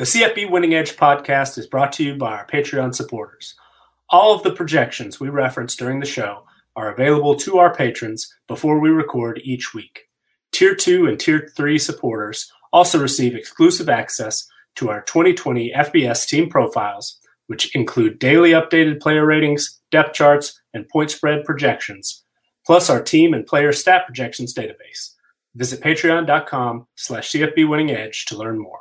The CFB Winning Edge podcast is brought to you by our Patreon supporters. All of the projections we reference during the show are available to our patrons before we record each week. Tier 2 and Tier 3 supporters also receive exclusive access to our 2020 FBS team profiles, which include daily updated player ratings, depth charts, and point spread projections, plus our team and player stat projections database. Visit patreon.com slash CFB Winning Edge to learn more.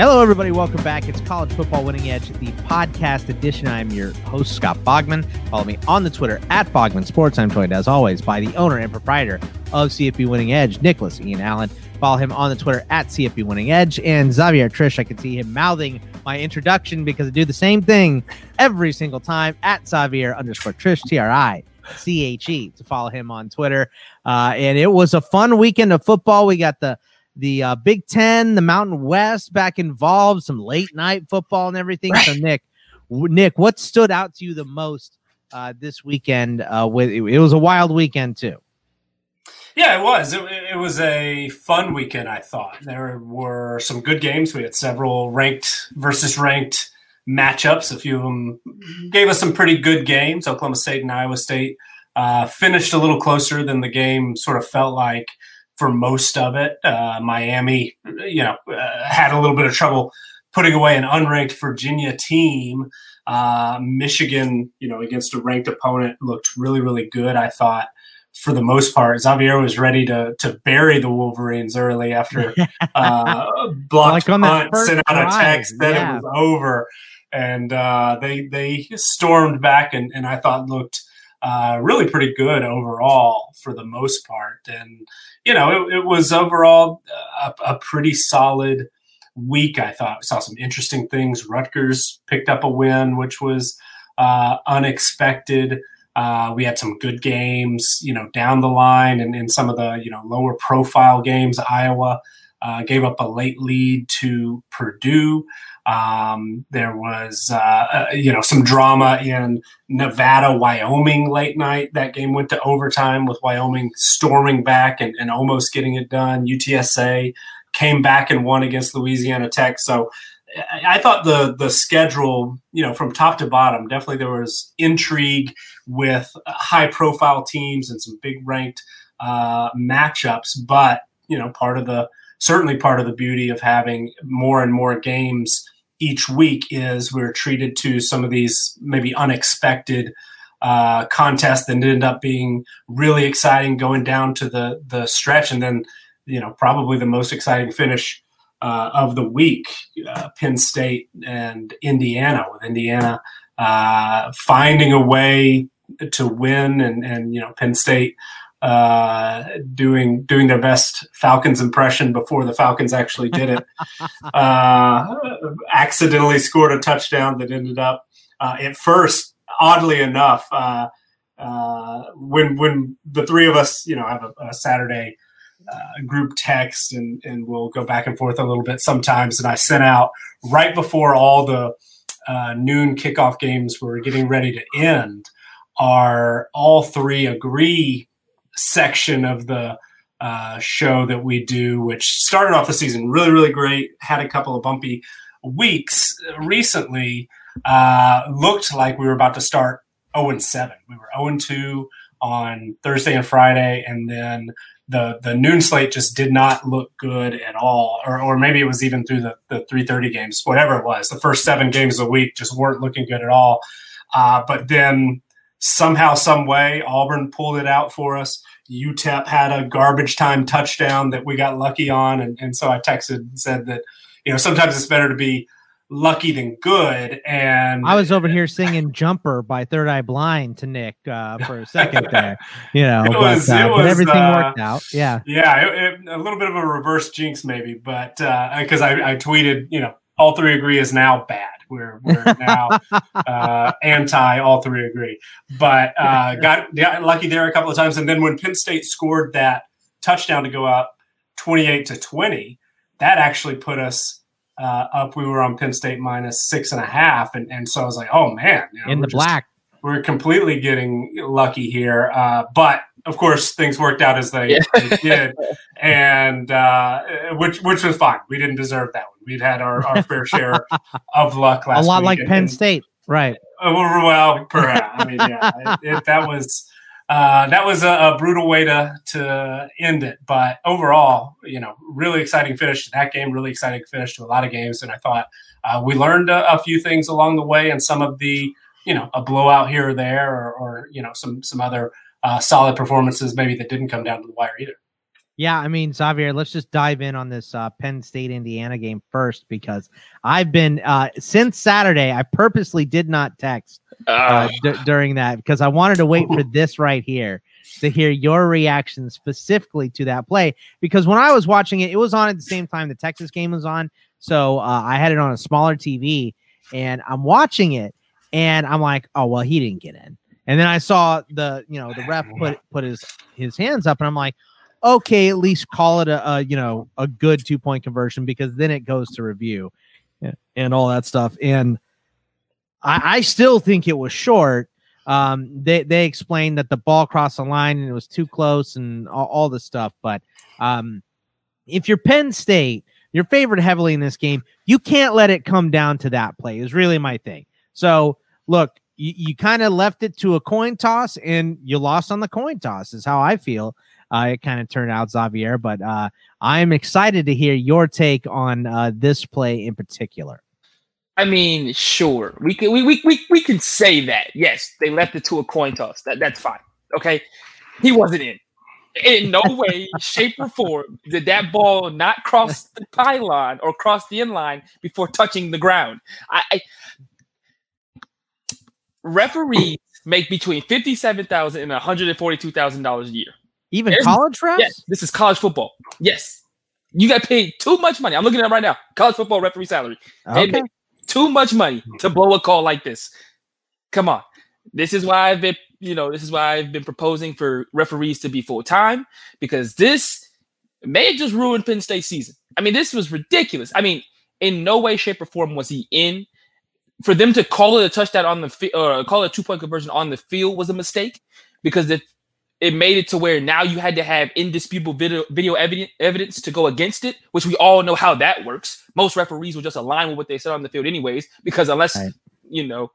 Hello, everybody. Welcome back. It's College Football Winning Edge, the podcast edition. I'm your host, Scott Bogman. Follow me on the Twitter at Bogman Sports. I'm joined, as always, by the owner and proprietor of CFB Winning Edge, Nicholas Ian Allen. Follow him on the Twitter at CFB Winning Edge. And Xavier Triche, I can see him mouthing my introduction because I do the same thing every single time at Xavier underscore Triche, T R I C H E, to follow him on Twitter. Uh, and it was a fun weekend of football. We got the the uh, Big Ten, the Mountain West back involved, some late night football and everything. So, Nick, Nick, what stood out to you the most uh, this weekend? Uh, with it was a wild weekend too. Yeah, it was. It, it, was a fun weekend. I thought there were some good games. We had several ranked versus ranked matchups. A few of them gave us some pretty good games. Oklahoma State and Iowa State uh, finished a little closer than the game sort of felt like for most of it. Uh, Miami, you know, uh, had a little bit of trouble putting away an unranked Virginia team. Uh, Michigan, you know, against a ranked opponent looked really, really good. I thought for the most part, Xavier was ready to to bury the Wolverines early after uh, blocked like punt, sent out a text that yeah. it was over, and uh, they they stormed back and, and I thought looked uh, really pretty good overall for the most part. And, you know, it, it was overall a, a, pretty solid week, I thought. We saw some interesting things. Rutgers picked up a win, which was uh, unexpected. Uh, we had some good games, you know, down the line and in some of the, you know, lower profile games. Iowa uh, gave up a late lead to Purdue. Um, there was, uh, uh, you know, some drama in Nevada, Wyoming late night. That game went to overtime with Wyoming storming back and, and almost getting it done. UTSA came back and won against Louisiana Tech. So I, I thought the the schedule, you know, from top to bottom, definitely there was intrigue with high profile teams and some big ranked uh, matchups. But you know, part of the certainly part of the beauty of having more and more games each week is we're treated to some of these maybe unexpected uh, contests that ended up being really exciting going down to the the stretch and then you know probably the most exciting finish uh, of the week uh, penn state and indiana with indiana uh, finding a way to win and and you know penn state uh, doing doing their best Falcons impression before the Falcons actually did it. uh, accidentally scored a touchdown that ended up uh, at first, oddly enough, uh, uh, when when the three of us, you know, have a, a Saturday uh, group text and and we'll go back and forth a little bit sometimes. And I sent out right before all the noon kickoff games were getting ready to end. Are all three agree section of the uh, show that we do, which started off the season really, really great. Had a couple of bumpy weeks recently. Uh, looked like we were about to start 0 and 7. We were 0 and 2 on Thursday and Friday, and then the the noon slate just did not look good at all. Or, or maybe it was even through the, the 3:30 games, whatever it was. The first seven games a week just weren't looking good at all. Uh, but then somehow, some way, Auburn pulled it out for us. UTEP had a garbage time touchdown that we got lucky on, and, and so I texted and said that you know sometimes it's better to be lucky than good. And I was over here singing "Jumper" by Third Eye Blind to Nick uh, for a second there. You know, but, was, uh, was, but, everything uh, worked out. Yeah, yeah, it, it, a little bit of a reverse jinx maybe, but because uh, I, I tweeted, you know, all three agree is now bad. We're we're now uh, anti. All three agree, but uh, got, got lucky there a couple of times. And then when Penn State scored that touchdown to go up 28 to 20, that actually put us uh, up. We were on Penn State minus six and a half. And, and so I was like, oh man. You know, in the just, black. We're completely getting lucky here. Uh, but of course, things worked out as they, yeah. they did, and uh, which which was fine. We didn't deserve that one. We'd had our, our fair share of luck last. Year. A lot week. like Penn State, right? Uh, well, perhaps. I mean, yeah, it, it, that was uh, that was a, a, brutal way to to end it. But overall, you know, really exciting finish to that game. Really exciting finish to a lot of games, and I thought uh, we learned a, a, few things along the way, and some of the you know a blowout here or there, or, or you know some some other uh, solid performances maybe that didn't come down to the wire either. Yeah, I mean, Xavier, let's just dive in on this uh, Penn State Indiana game first because I've been uh, since Saturday. I purposely did not text uh, ah. d- during that because I wanted to wait for this right here to hear your reaction specifically to that play. Because when I was watching it, it was on at the same time the Texas game was on, so uh, I had it on a smaller TV, and I'm watching it, and I'm like, oh well, he didn't get in. And then I saw the you know the ref put put his his hands up, and I'm like, okay, at least call it a, a you know a good two point conversion because then it goes to review and all that stuff. And I, I still think it was short. Um, they they explained that the ball crossed the line and it was too close and all, all this stuff. But um, if you're Penn State, you're favored heavily in this game. You can't let it come down to that play. Is really my thing. So look, you, you kind of left it to a coin toss and you lost on the coin toss. Is how I feel uh, it kind of turned out Xavier. But uh, I'm excited to hear your take on uh, this play in particular. I mean, sure, we can we, we, we, we can say that. Yes, they left it to a coin toss. That that's fine. Okay, he wasn't in. In no way, shape, or form did that ball not cross the pylon or cross the inline before touching the ground. I, I referees make between fifty-seven thousand and one hundred and forty-two thousand dollars a year. Even There's, college refs? Yes, this is college football. Yes. You got paid too much money. I'm looking at it right now. College football referee salary. Okay. too much money to blow a call like this. Come on. This is why I've been, you know, this is why I've been proposing for referees to be full time because this may have just ruined Penn State season. I mean, this was ridiculous. I mean, in no way, shape, or form was he in. For them to call it a touchdown on the field or call it a two point conversion on the field was a mistake because if it made it to where now you had to have indisputable video, video evidence, evidence to go against it, which we all know how that works. Most referees will just align with what they said on the field, anyways, because unless right. you know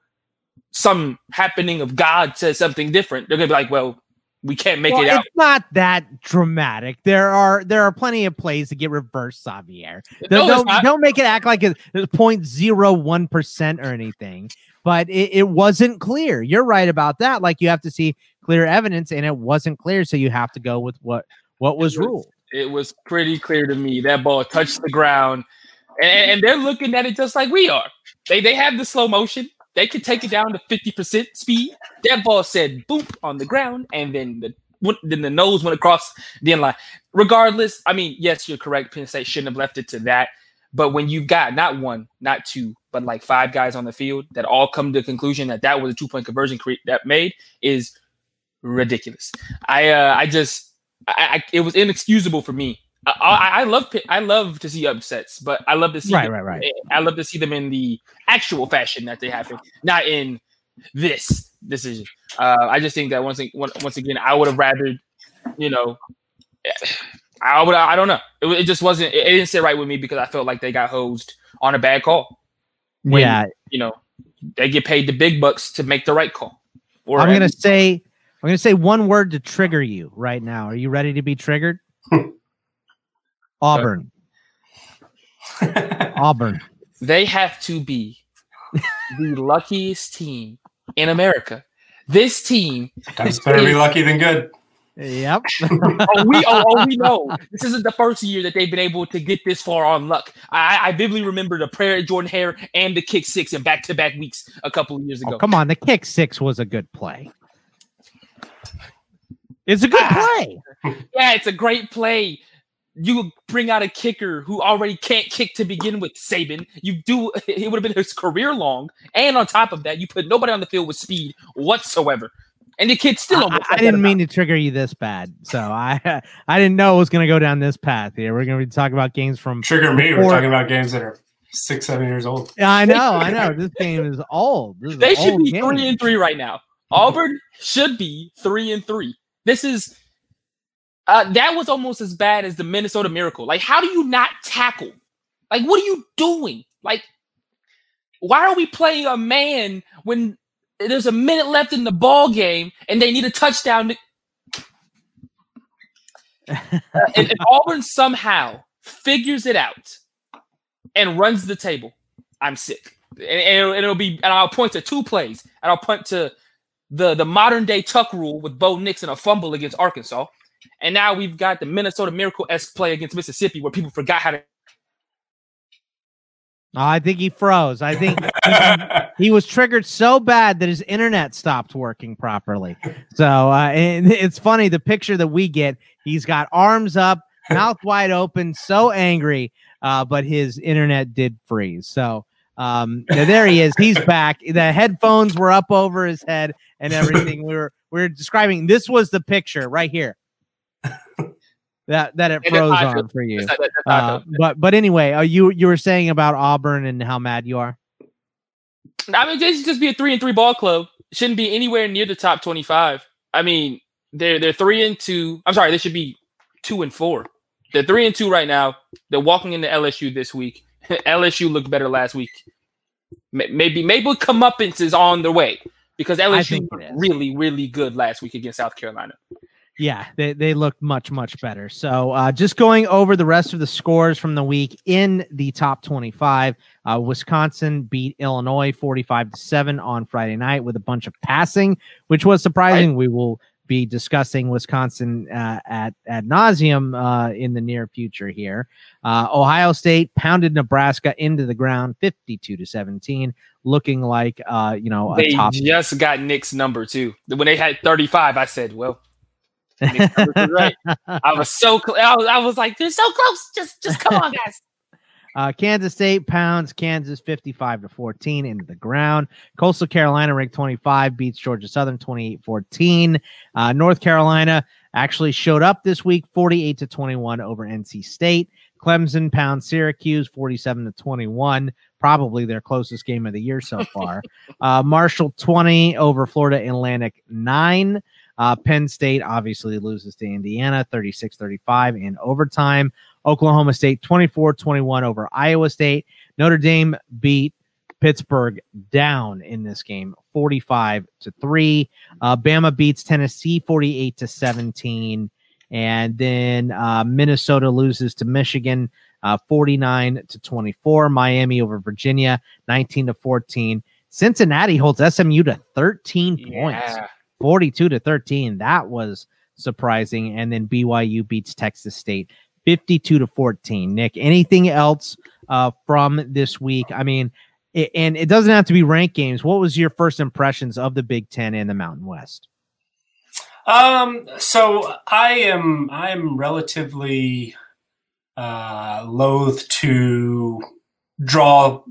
some happening of God says something different, they're gonna be like, "Well, we can't make well, it out." It's not that dramatic. There are there are plenty of plays to get reversed, Xavier. No, don't, don't make it act like it's 0.01 percent or anything. But it, it wasn't clear. You're right about that. Like you have to see clear evidence, and it wasn't clear, so you have to go with what what was, was ruled. It was pretty clear to me that ball touched the ground, and, and they're looking at it just like we are. They they have the slow motion. They could take it down to fifty percent speed. That ball said boop on the ground, and then the then the nose went across the end line. Regardless, I mean, yes, you're correct. Penn State shouldn't have left it to that. But when you've got not one, not two, but like five guys on the field that all come to the conclusion that that was a two point conversion cre- that made is ridiculous. I uh, I just I, I, it was inexcusable for me. I, I, I, love I love to see upsets, but I love to see right, them, right, right. I love to see them in the actual fashion that they happen, not in this decision. Uh, I just think that once once again, I would have rather, you know, I would I don't know. It, it just wasn't. It, it, didn't sit right with me because I felt like they got hosed on a bad call. When, yeah, you know, they get paid the big bucks to make the right call. Or I'm gonna say I'm going to say one word to trigger you right now. Are you ready to be triggered? Auburn. Auburn. They have to be the luckiest team in America. This team. That's better is, be lucky than good. Yep. oh, we oh, oh, we know this isn't the first year that they've been able to get this far on luck. I, I vividly remember the prayer at Jordan Hare and the kick six in back to back weeks a couple of years oh, ago. Oh, come on, the kick six was a good play. It's a good ah. play. yeah, it's a great play. You bring out a kicker who already can't kick to begin with, Saban. You do it would have been his career long. And on top of that, you put nobody on the field with speed whatsoever. and the kid still. I, I didn't mean to trigger you this bad, so I I didn't know it was going to go down this path here. We're going to be talking about games from trigger me. We're talking about games that are six, seven years old. Yeah, I know, I know. This game is old. Is they should be game. three and three right now. Auburn should be three and three. This is uh, that was almost as bad as the Minnesota Miracle. Like, how do you not tackle? Like, what are you doing? Like, why are we playing a man when there's a minute left in the ball game and they need a touchdown? To... if Auburn somehow figures it out and runs the table, I'm sick. And, and it'll, it'll, be, and I'll point to two plays, and I'll point to the the modern day tuck rule with Bo Nix and a fumble against Arkansas, and now we've got the Minnesota Miracle esque play against Mississippi where people forgot how to. Oh, I think he froze. I think he, he, was triggered so bad that his internet stopped working properly. So uh, it's funny the picture that we get. He's got arms up, mouth wide open, so angry, uh, but his internet did freeze. So um, there he is. He's back. The headphones were up over his head and everything. We were we were describing. This was the picture right here that that it froze on for you. Uh, but but anyway, uh, you you were saying about Auburn and how mad you are. I mean, they should just be a three and three ball club. Shouldn't be anywhere near the top twenty five. I mean, they're they're three and two. I'm sorry, they should be two and four. They're three and two right now. They're walking into LSU this week. LSU looked better last week. Maybe maybe comeuppance is on the way because LSU really really good last week against South Carolina. Yeah, they, they looked much, much better. So uh, just going over the rest of the scores from the week in the top 25, uh, Wisconsin beat Illinois 45 to 7 on Friday night with a bunch of passing, which was surprising. Right. We will be discussing Wisconsin uh, at ad nauseum uh, in the near future here. Uh, Ohio State pounded Nebraska into the ground 52 to 17, looking like, uh, you know, they top- just got Nick's number too. When they had 35, I said, well, right. I was so cl- I was, I was like, they're so close. Just just come on, guys. Uh, Kansas State pounds Kansas 55 to 14 into the ground. Coastal Carolina ranked 25 beats Georgia Southern 28 14. Uh, North Carolina actually showed up this week 48 to 21 over NC State. Clemson pounds Syracuse 47 to 21, probably their closest game of the year so far. uh, Marshall 20 over Florida Atlantic 9. Uh, Penn State obviously loses to Indiana 36 35 in overtime. Oklahoma State 24 21 over Iowa State. Notre Dame beat Pittsburgh down in this game 45 to 3. Uh, Bama beats Tennessee 48 to 17. And then uh, Minnesota loses to Michigan uh, 49 to 24. Miami over Virginia 19 to 14. Cincinnati holds SMU to 13 yeah. Points. 42 to 13. That was surprising. And then BYU beats Texas State 52 to 14. Nick, anything else uh, from this week? I mean, it, and it doesn't have to be ranked games. What was your first impressions of the Big Ten and the Mountain West? Um, so I am I am relatively uh, loath to draw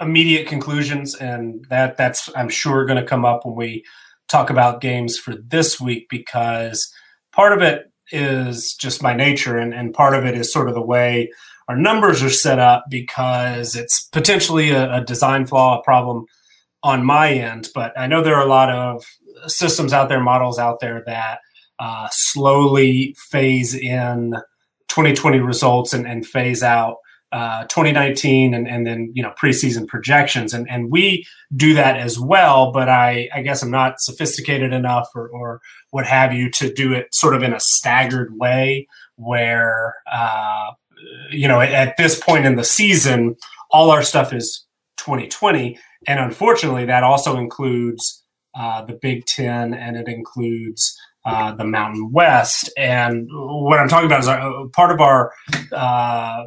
immediate conclusions, and that that's I'm sure going to come up when we talk about games for this week because part of it is just my nature and, and part of it is sort of the way our numbers are set up because it's potentially a, a design flaw, a problem on my end. But I know there are a lot of systems out there, models out there that uh, slowly phase in 2020 results and, and phase out uh, 2019 and, and then you know preseason projections and, and we do that as well but I, I guess i'm not sophisticated enough or, or what have you to do it sort of in a staggered way where uh, you know at, at this point in the season all our stuff is 2020 and unfortunately that also includes uh, the big ten and it includes uh, the Mountain West. And what I'm talking about is our, uh, part of our uh,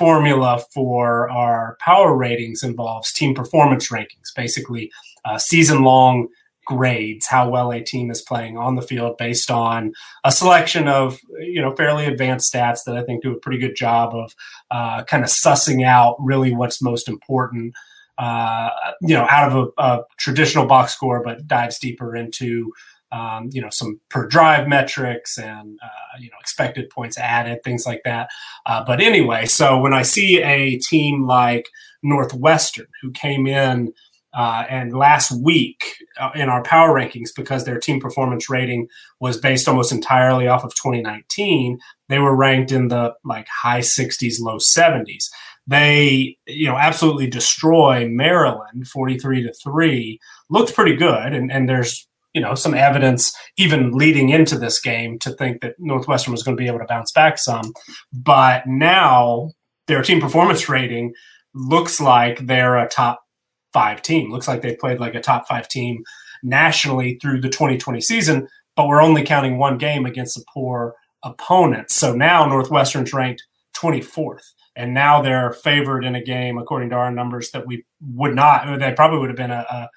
formula for our power ratings involves team performance rankings, basically uh, season long grades, how well a team is playing on the field based on a selection of you know fairly advanced stats that I think do a pretty good job of uh, kind of sussing out really what's most important uh, you know, out of a, a, traditional box score, but dives deeper into, um, you know, some per drive metrics and, uh, you know, expected points added, things like that. Uh, but anyway, so when I see a team like Northwestern, who came in uh, and last week uh, in our power rankings, because their team performance rating was based almost entirely off of 2019, they were ranked in the like high 60s, low 70s. They, you know, absolutely destroy Maryland 43 to 3. Looked pretty good. And, and there's, you know, some evidence even leading into this game to think that Northwestern was going to be able to bounce back some. But now their team performance rating looks like they're a top five team. Looks like they played like a top five team nationally through the 2020 season, but we're only counting one game against a poor opponent. So now Northwestern's ranked 24th. And now they're favored in a game, according to our numbers, that we would not, they probably would have been a, a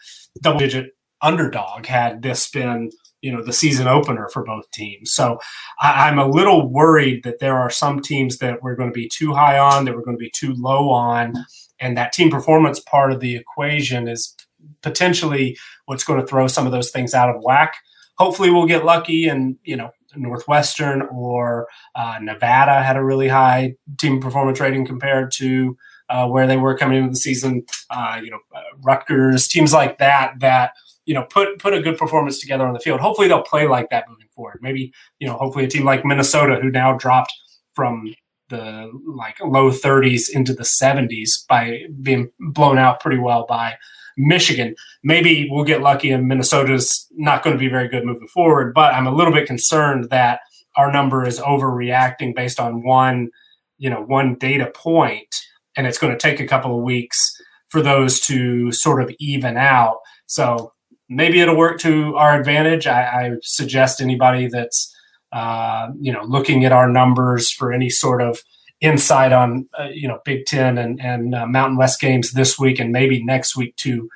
double digit underdog had this been you know the season opener for both teams. So I, am a little worried that there are some teams that we're going to be too high on, that we're going to be too low on, and that team performance part of the equation is potentially what's going to throw some of those things out of whack. Hopefully, we'll get lucky, and you know, Northwestern or uh, Nevada had a really high team performance rating compared to uh, where they were coming into the season. Uh, you know, uh, Rutgers, teams like that that you know put put a good performance together on the field. Hopefully, they'll play like that moving forward. Maybe you know, hopefully, a team like Minnesota who now dropped from the like low 30s into the 70s by being blown out pretty well by Michigan. Maybe we'll get lucky and Minnesota's not going to be very good moving forward, but I'm a little bit concerned that our number is overreacting based on one, you know, one data point and it's going to take a couple of weeks for those to sort of even out. So maybe it'll work to our advantage. I, I suggest anybody that's uh, you know, looking at our numbers for any sort of insight on, uh, you know, Big Ten and, and uh, Mountain West games this week and maybe next week to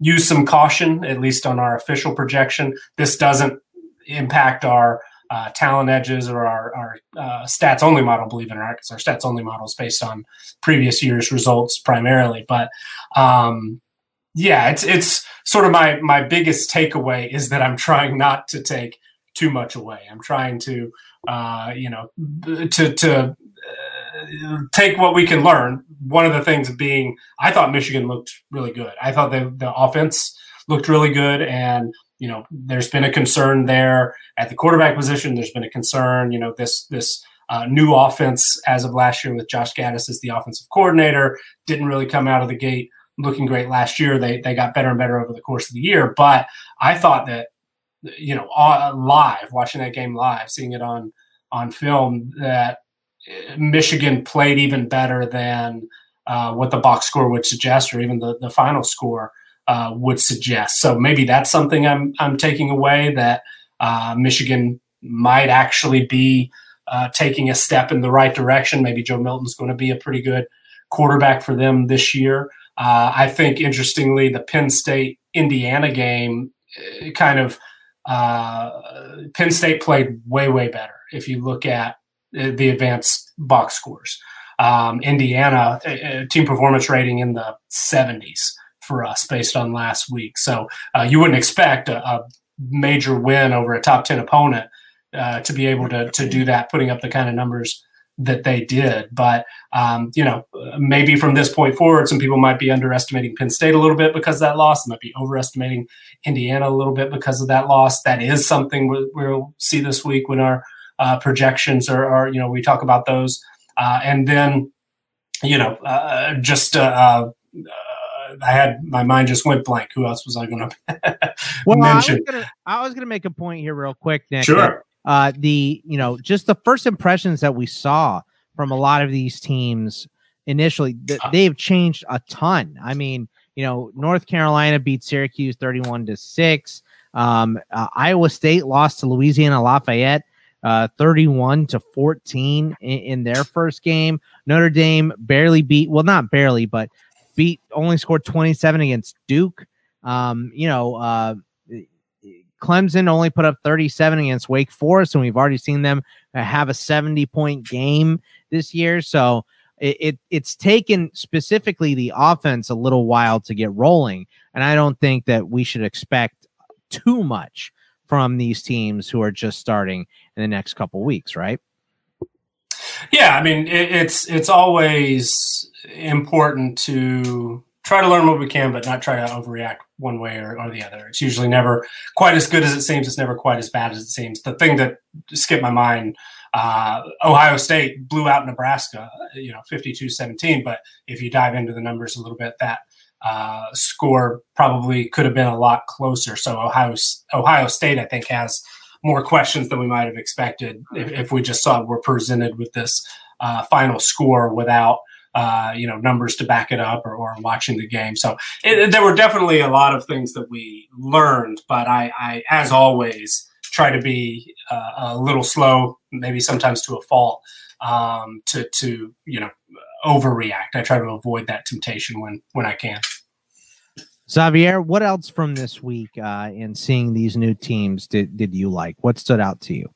use some caution, at least on our official projection. This doesn't impact our uh, talent edges or our, our uh, stats only model, believe it or not, because our stats only model is based on previous year's results primarily. But um, yeah, it's it's sort of my my biggest takeaway is that I'm trying not to take too much away. I'm trying to, uh, you know, to to uh, take what we can learn. One of the things being, I thought Michigan looked really good. I thought the the offense looked really good, and you know, there's been a concern there at the quarterback position. There's been a concern, you know, this this. Uh, new offense as of last year with Josh Gattis as the offensive coordinator didn't really come out of the gate looking great last year. They they got better and better over the course of the year, but I thought that you know, live, watching that game live, seeing it on on film, that uh, Michigan played even better than uh, what the box score would suggest, or even the, the final score uh, would suggest. So maybe that's something I'm I'm taking away that uh, Michigan might actually be uh, taking a step in the right direction. Maybe Joe Milton's going to be a pretty good quarterback for them this year. Uh, I think interestingly, the Penn State Indiana game kind of uh, Penn State played way, way better if you look at the advanced box scores. Um, Indiana, team performance rating in the 70s for us based on last week. So uh, you wouldn't expect a, a, major win over a top 10 opponent uh, to be able to, to do that, putting up the kind of numbers that they did. But um, you know, maybe from this point forward, some people might be underestimating Penn State a little bit because of that loss. They might be overestimating Indiana a little bit because of that loss. That is something we'll, we'll see this week when our uh, projections are, are, you know, we talk about those. Uh, and then, you know, uh, just uh, uh, I had my mind just went blank. Who else was I going to well, mention? I was going to make a point here real quick, Nick. Sure uh, the you know just the first impressions that we saw from a lot of these teams initially th- they've changed a ton. I mean, you know, North Carolina beat Syracuse 31 to 6. Um, uh, Iowa State lost to Louisiana Lafayette uh, 31 to 14 in, in, their first game. Notre Dame barely beat, well, not barely, but beat, only scored 27 against Duke. Um, you know, uh, Clemson only put up 37 against Wake Forest, and we've already seen them uh, have a 70 point game this year. So, it, it it's taken specifically the offense a little while to get rolling, and I don't think that we should expect too much from these teams who are just starting in the next couple weeks, right? Yeah, I mean it, it's it's always important to try to learn what we can, but not try to overreact one way or, or, the other. It's usually never quite as good as it seems. It's never quite as bad as it seems. The thing that skipped my mind, uh, Ohio State blew out Nebraska, you know, 52-17. But if you dive into the numbers a little bit, that uh, score probably could have been a lot closer. So Ohio Ohio State, I think, has more questions than we might have expected if, if we just saw we're presented with this uh, final score without – uh, you know numbers to back it up or, or watching the game. So it, there were definitely a lot of things that we learned, but I, I as always, try to be uh, a little slow, maybe sometimes to a fault, um, to to you know overreact. I try to avoid that temptation when when I can. Xavier, what else from this week uh, in seeing these new teams did, did you like? What stood out to you?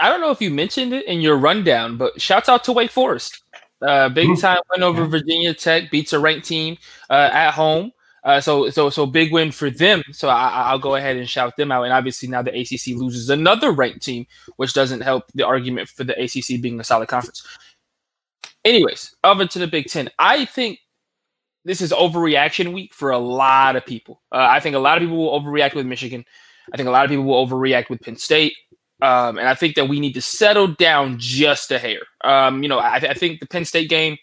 I don't know if you mentioned it in your rundown, but shouts out to Wake Forest. Uh, big time win over Virginia Tech, beats a ranked team uh, at home. Uh, so so so big win for them. So I, will go ahead and shout them out. And obviously now the ACC loses another ranked team, which doesn't help the argument for the ACC being a solid conference. Anyways, over to the Big Ten. I think this is overreaction week for a lot of people. Uh, I think a lot of people will overreact with Michigan. I think a lot of people will overreact with Penn State. Um, and I think that we need to settle down just a hair. Um, you know, I, I, think the Penn State game,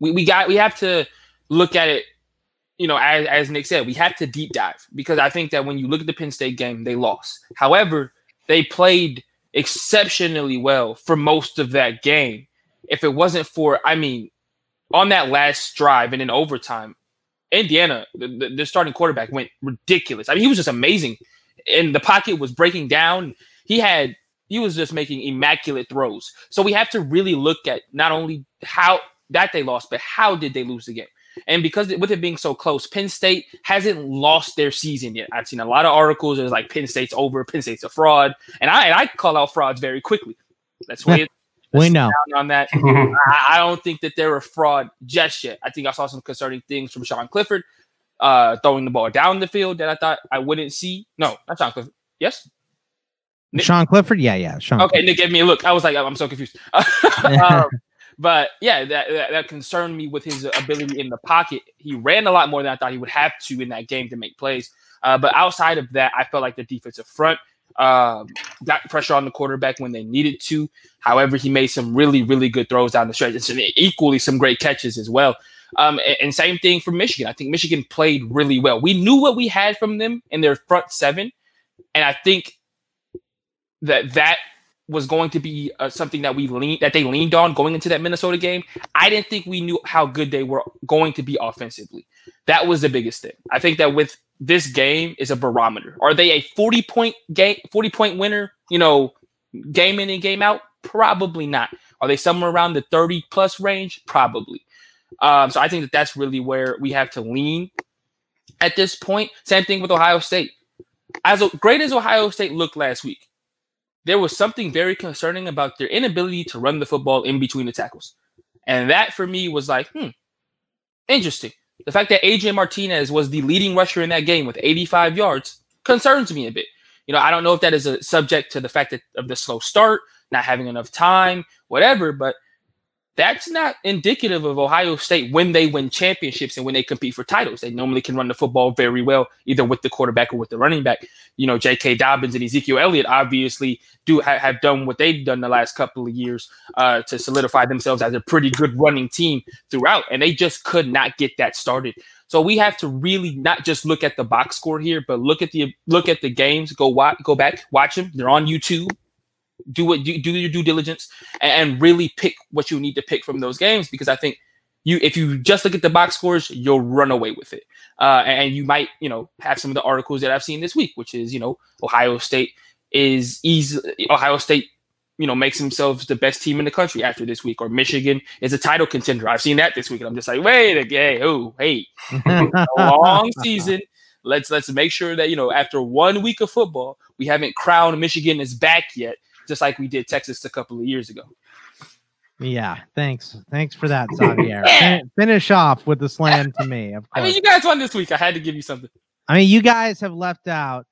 we, we got we have to look at it, you know, as, as Nick said, we have to deep dive because I think that when you look at the Penn State game, they lost. However, they played exceptionally well for most of that game. If it wasn't for, I mean, on that last drive and in overtime, Indiana, the, the, the starting quarterback went ridiculous. I mean, he was just amazing. And the pocket was breaking down he had he was just making immaculate throws. So we have to really look at not only how that they lost, but how did they lose the game? And because with it being so close, Penn State hasn't lost their season yet. I've seen a lot of articles It's like Penn State's over, Penn State's a fraud, and I and I call out frauds very quickly. That's way it. we know on that. I, I, don't think that they're a fraud just yet. I think I saw some concerning things from Sean Clifford uh, throwing the ball down the field that I thought I wouldn't see. No, not Sean Clifford. Yes, Nick, Sean Clifford? Yeah, yeah. Sean okay, Clifford. Nick gave me a look. I was like, I'm so confused. um, but yeah, that, that, that concerned me with his ability in the pocket. He ran a lot more than I thought he would have to in that game to make plays. Uh, but outside of that, I felt like the defensive front um, got pressure on the quarterback when they needed to. However, he made some really, really good throws down the stretch, and equally some great catches as well. Um, and, and, same thing for Michigan. I think Michigan played really well. We knew what we had from them in their front seven, and I think that that was going to be uh, something that we lean that they leaned on going into that Minnesota game. I didn't think we knew how good they were going to be offensively. That was the biggest thing. I think that with this game is a barometer. Are they a 40 point game 40 point winner, you know, game in and game out? Probably not. Are they somewhere around the 30 plus range? Probably. Um, so I think that that's really where we have to lean at this point. Same thing with Ohio State. As great as Ohio State looked last week, there was something very concerning about their inability to run the football in between the tackles. And that for me was like, hmm, interesting. The fact that AJ Martinez was the leading rusher in that game with 85 yards concerns me a bit. You know, I don't know if that is a subject to the fact that of the slow start, not having enough time, whatever, but that's not indicative of Ohio State when they win championships and when they compete for titles. They normally can run the football very well, either with the quarterback or with the running back. You know, J.K. Dobbins and Ezekiel Elliott obviously do ha- have done what they've done the last couple of years uh, to solidify themselves as a pretty good running team throughout, and they just could not get that started. So we have to really not just look at the box score here, but look at the look at the games. Go watch, go back, watch them. They're on YouTube do what do, do your due diligence and, really pick what you need to pick from those games because I think you if you just look at the box scores, you'll run away with it. Uh, and you might, you know, have some of the articles that I've seen this week, which is, you know, Ohio State is easy. Ohio State, you know, makes themselves the best team in the country after this week, or Michigan is a title contender. I've seen that this week, and I'm just like, wait, okay, oh, hey, long season. Let's let's make sure that you know after one week of football, we haven't crowned Michigan as back yet just like we did Texas a couple of years ago. Yeah, thanks. Thanks for that, Xavier. yeah. finish off with the slam to me. Of course. I mean, you guys won this week. I had to give you something. I mean, you guys have left out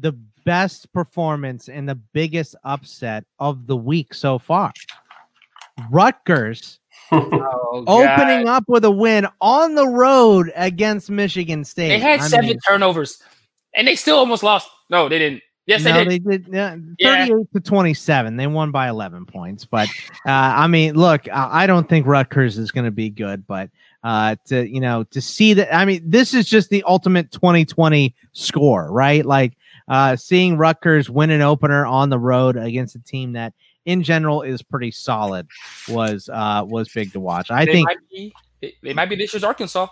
the best performance and the biggest upset of the week so far. Rutgers oh, opening up with a win on the road against Michigan State. They had I seven mean, turnovers and they still almost lost. No, they didn't. Yes, no, they did. They did. Yeah, 38 yeah. to 27. They won by 11 points. But uh, I mean, look, I don't think Rutgers is going to be good, but uh, to you know to see that i mean this is just the ultimate 2020 score right like uh, seeing rutgers win an opener on the road against a team that in general is pretty solid was uh was big to watch i they think might be, they might be this year's arkansas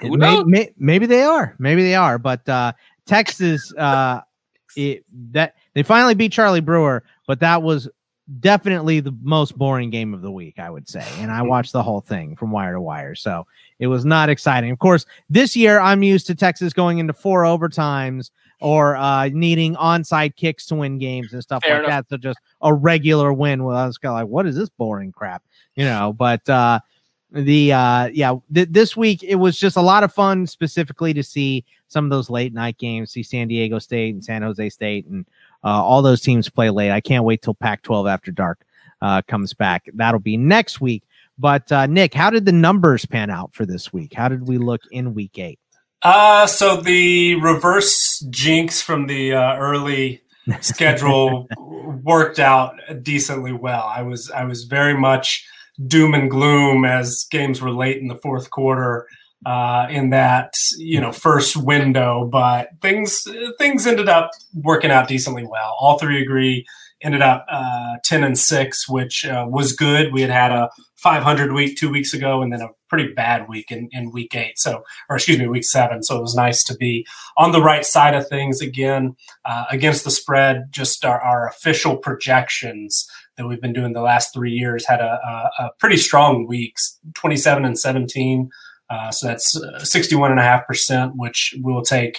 Who may, may, maybe they are maybe they are but uh texas uh it, that they finally beat charlie brewer but that was definitely the most boring game of the week, I would say. And I mm-hmm. watched the whole thing from wire to wire. So it was not exciting. Of course, this year I'm used to Texas going into four overtimes or uh, needing onside kicks to win games and stuff Fair like enough. that. So just a regular win. Well, I was kind of like, what is this boring crap? You know, but uh, the uh yeah th- this week it was just a lot of fun specifically to see some of those late night games see san diego state and san jose state and uh, all those teams play late. I can't wait till Pac 12 after dark uh, comes back. That'll be next week. But uh, Nick, how did the numbers pan out for this week? How did we look in week eight? Uh, so the reverse jinx from the uh, early schedule worked out decently well. I was I was very much doom and gloom as games were late in the fourth quarter uh, in that you know first window, but things things ended up working out decently well. All three agree. Ended up uh, ten and six, which uh, was good. We had had a 500 week two weeks ago, and then a pretty bad week in, in week eight. So, or excuse me, week seven. So it was nice to be on the right side of things again uh, against the spread. Just our, our official projections that we've been doing the last three years had a, a, a pretty strong weeks 27 and 17 uh, so that's uh, 61.5%, which we'll take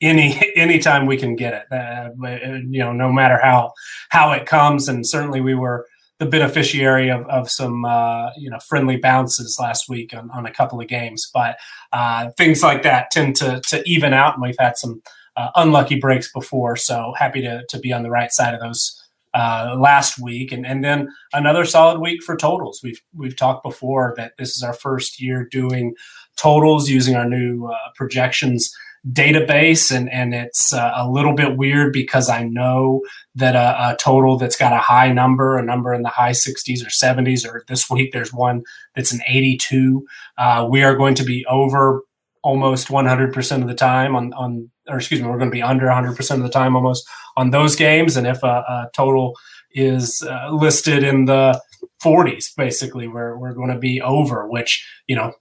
any any time we can get it. Uh, you know, no matter how how it comes, and certainly we were the beneficiary of, of some uh, you know friendly bounces last week on, on a couple of games. But uh, things like that tend to to even out, and we've had some uh, unlucky breaks before. So happy to to be on the right side of those uh, last week, and and then another solid week for totals. We've we've talked before that this is our first year doing totals using our new uh, projections database, and and it's uh, a little bit weird because I know that a, a, total that's got a high number, a number in the high 60s or 70s, or this week there's one that's an 82. Uh, we are going to be over almost 100% of the time on, on or excuse me, we're going to be under 100% of the time almost on those games. And if a, a total is uh, listed in the 40s, basically, we're, we're going to be over, which, you know,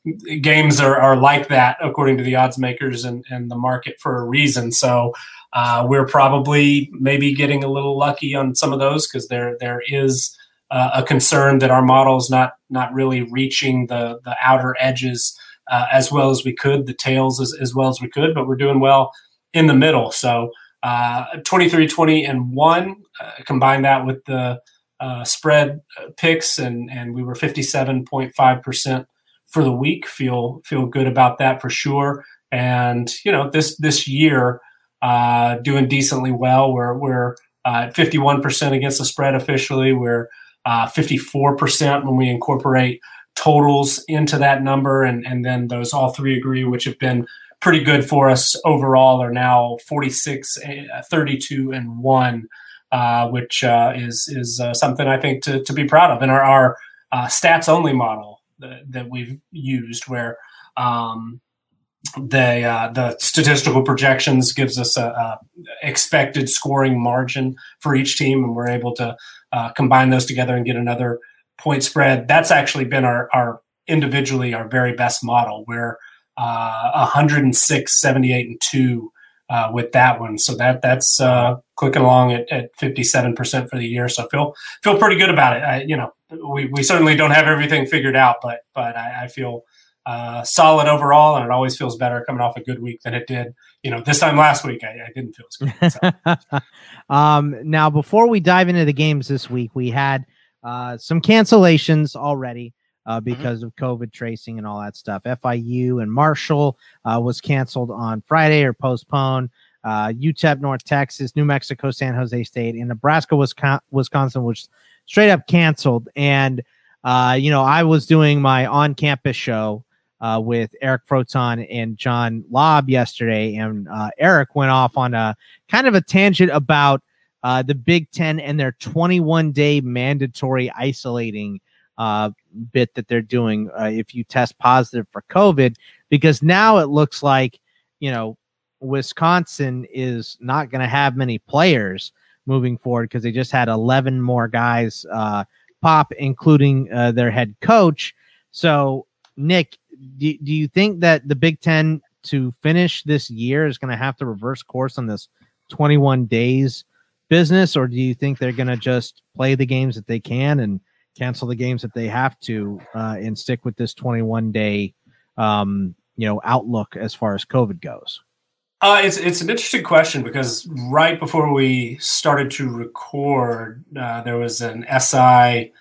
games are, are like that according to the odds makers and, and the market for a reason. So uh, we're probably maybe getting a little lucky on some of those because there there is uh, a concern that our model is not not really reaching the the outer edges uh, as well as we could, the tails as, as well as we could, but we're doing well in the middle. So uh, 23, 20, and 1, uh, combine that with the uh, spread uh, picks, and, and we were 57.5% for the week. Feel feel good about that for sure. And, you know, this this year, uh, doing decently well. We're, we're at 51% against the spread officially. We're 54% when we incorporate totals into that number, and and then those all three agree, which have been pretty good for us overall, are now 46, uh, 32, and one, uh, which uh, is is uh, something I think to, to be proud of. And our, our uh, stats only model that, that, we've used, where um, the uh, the statistical projections gives us a, a, expected scoring margin for each team, and we're able to combine those together and get another point spread. That's actually been our, our individually our very best model. We're uh, 106, 78, and two uh, with that one. So that that's uh, clicking along at, at 57% for the year. So feel feel pretty good about it. I, you know, we, we certainly don't have everything figured out, but but I, I feel uh, solid overall, and it always feels better coming off a good week than it did. You know, this time last week, I, I didn't feel as good. So. um, now, before we dive into the games this week, we had uh, some cancellations already uh, mm-hmm. because mm-hmm. of COVID tracing and all that stuff. FIU and Marshall uh, was canceled on Friday or postponed. Uh, UTEP, North Texas, New Mexico, San Jose State, and Nebraska, Wisconsin, which straight up canceled. And uh, you know, I was doing my on-campus show uh, with Eric Froton and John Lobb yesterday, and uh, Eric went off on a kind of a tangent about uh, the Big Ten and their 21 day mandatory isolating uh, bit that they're doing uh, if you test positive for COVID, because now it looks like, you know, Wisconsin is not going to have many players moving forward because they just had 11 more guys uh, pop, including uh, their head coach. So, Nick, do, do you think that the Big Ten to finish this year is going to have to reverse course on this 21 days business, or do you think they're going to just play the games that they can and cancel the games that they have to uh, and stick with this 21 day, um, you know, outlook as far as COVID goes? Uh, it's it's an interesting question because right before we started to record, uh, there was an SI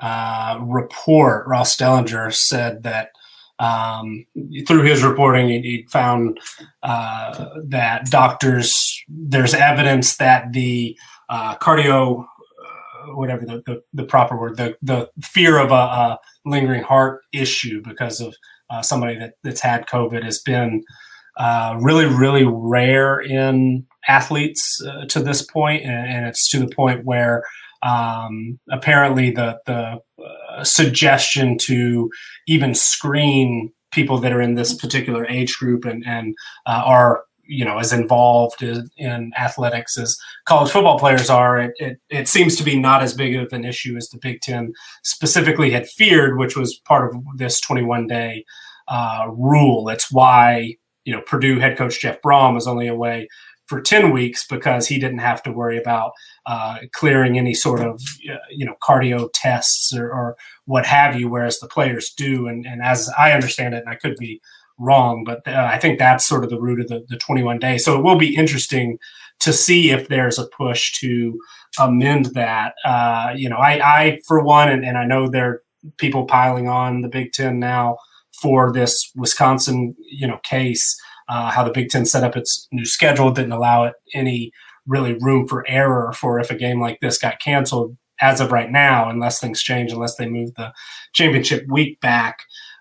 uh, report. Ross Dellenger said that um, through his reporting, he, he found uh, that doctors, there's evidence that the uh, cardio, whatever the, the, the, proper word, the, the fear of a, a lingering heart issue because of uh, somebody that, that's had COVID has been uh, really, really rare in athletes uh, to this point, and, and, it's to the point where um, apparently the the uh, suggestion to even screen people that are in this particular age group and and uh, are you know as involved in, in, athletics as college football players are it, it, it seems to be not as big of an issue as the big ten specifically had feared which was part of this 21 day uh, rule. It's why you know purdue head coach jeff Brohm was only away for 10 weeks because he didn't have to worry about uh, clearing any sort of uh, you know cardio tests or, or, what have you whereas the players do. And, and as i understand it and i could be wrong but uh, i think that's sort of the root of the, the 21 days so it will be interesting to see if there's a push to amend that. Uh, you know I, I for one and, and i know there are people piling on the big ten now for this wisconsin you know case uh, how the Big Ten set up its new schedule didn't allow it any really room for error for if a game like this got canceled. As of right now, unless things change, unless they move the championship week back,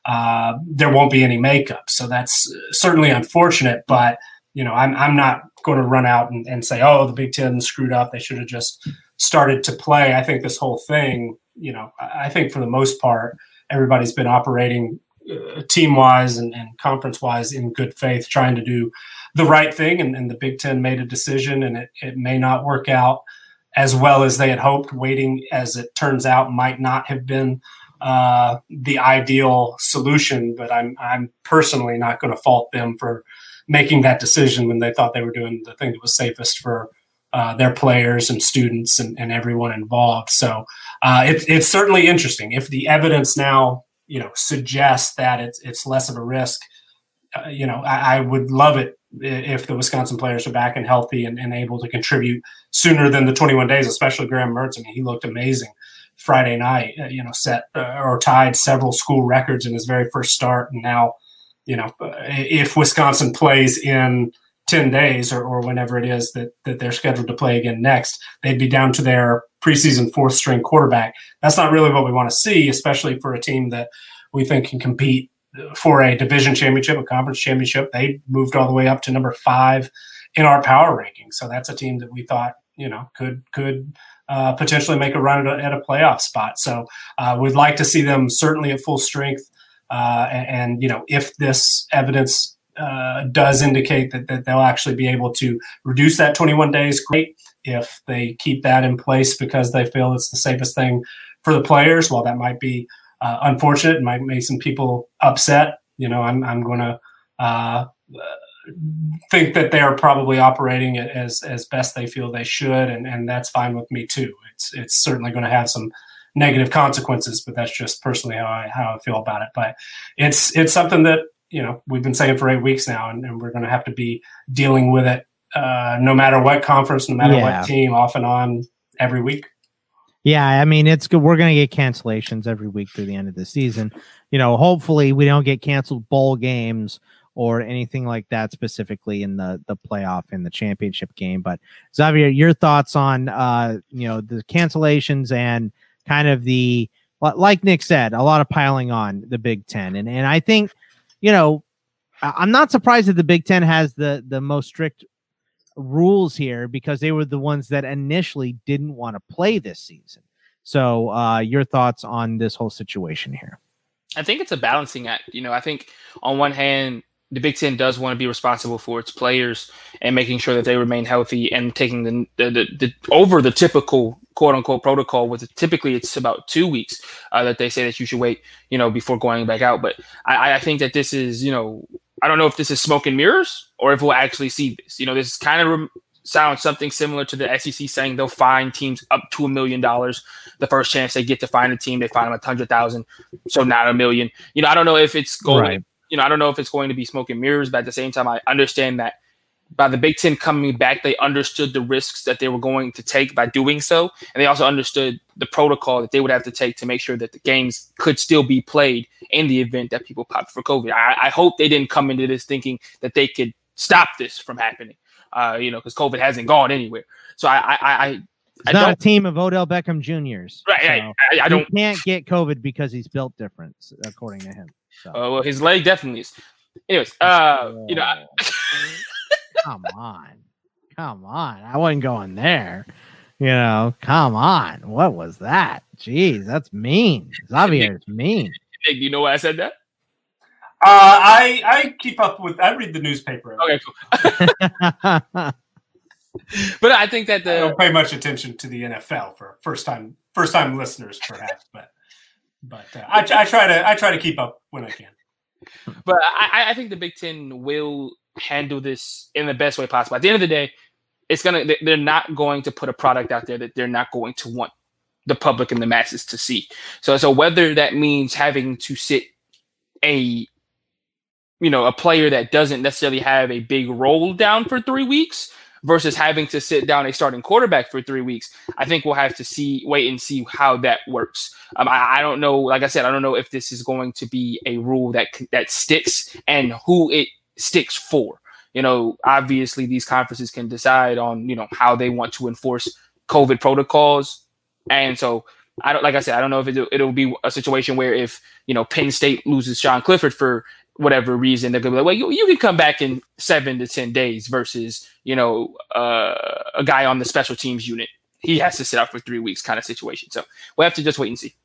uh, there won't be any makeup. So that's certainly unfortunate, but you know, I'm, I'm not going to run out and, and say, oh, the Big Ten screwed up. They should have just started to play. I think this whole thing, you know, I think for the most part, everybody's been operating uh, team wise and, and conference wise in good faith, trying to do the right thing. And, and the Big Ten made a decision, and it, it may not work out as well as they had hoped. Waiting, as it turns out, might not have been uh, the ideal solution. But I'm I'm personally not going to fault them for making that decision when they thought they were doing the thing that was safest for uh, their players and students and, and everyone involved. So uh, it, it's certainly interesting. If the evidence now you know suggest that it's it's less of a risk. Uh, you know, I, I, would love it if the Wisconsin players are back and healthy and, and, able to contribute sooner than the 21 days, especially Graham Mertz. I mean, he looked amazing Friday night. Uh, you know, set uh, or tied several school records in his very first start, and now, you know, uh, if Wisconsin plays in 10 days or, or whenever it is that, that they're scheduled to play again next, they'd be down to their preseason fourth string quarterback. That's not really what we want to see, especially for a team that we think can compete for a division championship, a conference championship. They moved all the way up to number five in our power ranking. So that's a team that we thought, you know, could could uh, potentially make a run at a, at a playoff spot. So uh, we'd like to see them certainly at full strength. Uh, and, and, you know, if this evidence uh, does indicate that, that they'll actually be able to reduce that 21 days. Great. If they keep that in place because they feel it's the safest thing for the players, while that might be uh, unfortunate and might make some people upset, you know, I'm, I'm going to think that they're probably operating it as, as best they feel they should. And, and that's fine with me too. It's, it's certainly going to have some negative consequences, but that's just personally how I, how I feel about it. But it's, it's something that you know we've been saying for eight weeks now, and, and we're going to have to be dealing with it uh, no matter what conference, no matter yeah. what team, off and on every week. Yeah, I mean it's good. We're going to get cancellations every week through the end of the season. You know, hopefully we don't get canceled bowl games or anything like that specifically in the the playoff in the championship game. But Xavier, your thoughts on uh, you know the cancellations and kind of the like Nick said, a lot of piling on the Big Ten, and and I think you know I'm not surprised that the Big Ten has the the most strict rules here because they were the ones that initially didn't want to play this season. So, uh, your thoughts on this whole situation here? I think it's a balancing act. You know, I think on one hand, the Big Ten does want to be responsible for its players and making sure that they remain healthy and taking the, the, the, the over the typical quote unquote protocol. With typically it's about two weeks uh, that they say that you should wait, you know, before going back out. But I, I think that this is, you know, I don't know if this is smoke and mirrors or if we'll actually see this. You know, this kind of sounds something similar to the SEC saying they'll fine teams up to a million dollars the first chance they get to find a team. They find them a hundred thousand, so not a million. You know, I don't know if it's going. Right. You know, I don't know if it's going to be smoke and mirrors, but at the same time, I understand that by the Big Ten coming back, they understood the risks that they were going to take by doing so. And they also understood the protocol that they would have to take to make sure that the games could still be played in the event that people popped for COVID. I, I hope they didn't come into this thinking that they could stop this from happening, uh, you know, because COVID hasn't gone anywhere. So I, I, I, it's not a team of Odell Beckham Juniors. Right. So I, I, don't. can't get COVID because he's built different, according to him. So. Uh, well, his leg definitely is. Anyways, uh, you know. come on. Come on. I wasn't going there. You know, come on. What was that? Jeez, that's mean. Xavier's mean. Nick, you know why I said that? Uh, I I keep up with. I read the newspaper. Okay, cool. but I think that the I don't pay much attention to the NFL for first time first time listeners, perhaps. But but uh, I, I try to I try to keep up when I can. But I, I think the Big Ten will handle this in the best way possible. At the end of the day, it's gonna they're not going to put a product out there that they're not going to want the public and the masses to see. So so whether that means having to sit a you know a player that doesn't necessarily have a big role down for three weeks versus having to sit down a starting quarterback for three weeks. I think we'll have to see, wait and see how that works. Um, I, I, don't know. Like I said, I don't know if this is going to be a rule that that sticks and who it sticks for. You know, obviously these conferences can decide on, you know, how they want to enforce COVID protocols. And so I don't, like I said, I don't know if it, it'll be a situation where if, you know, Penn State loses Sean Clifford for whatever reason, they're gonna be like, well, you, you can come back in seven to 10 days versus, you know, uh, a guy on the special teams unit. He has to sit out for three weeks kind of situation. So we'll have to just wait and see.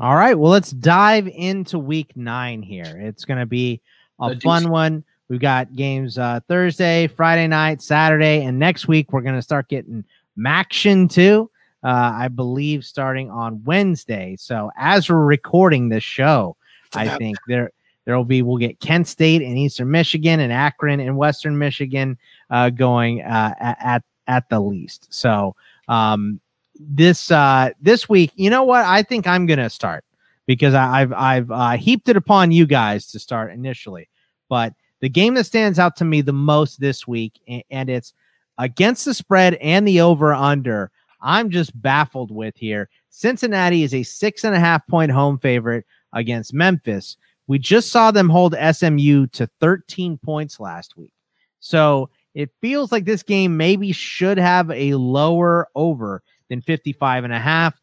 All right. Well, let's dive into week nine here. It's going to be a fun one. We've got games uh, Thursday, Friday night, Saturday, and next week we're going to start getting MACtion too. Uh, I believe starting on Wednesday. So as we're recording this show, I think there there will be we'll get Kent State and Eastern Michigan and Akron and Western Michigan uh, going uh, at at the least. So um, this uh, this week, you know what? I think I'm to start because I, have I've uh, heaped it upon you guys to start initially. But the game that stands out to me the most this week, and, and it's against the spread and the over under, I'm just baffled with here. Cincinnati is a six and a half point home favorite against Memphis. We just saw them hold SMU to 13 points last week. So it feels like this game maybe should have a lower over than 55 and a half.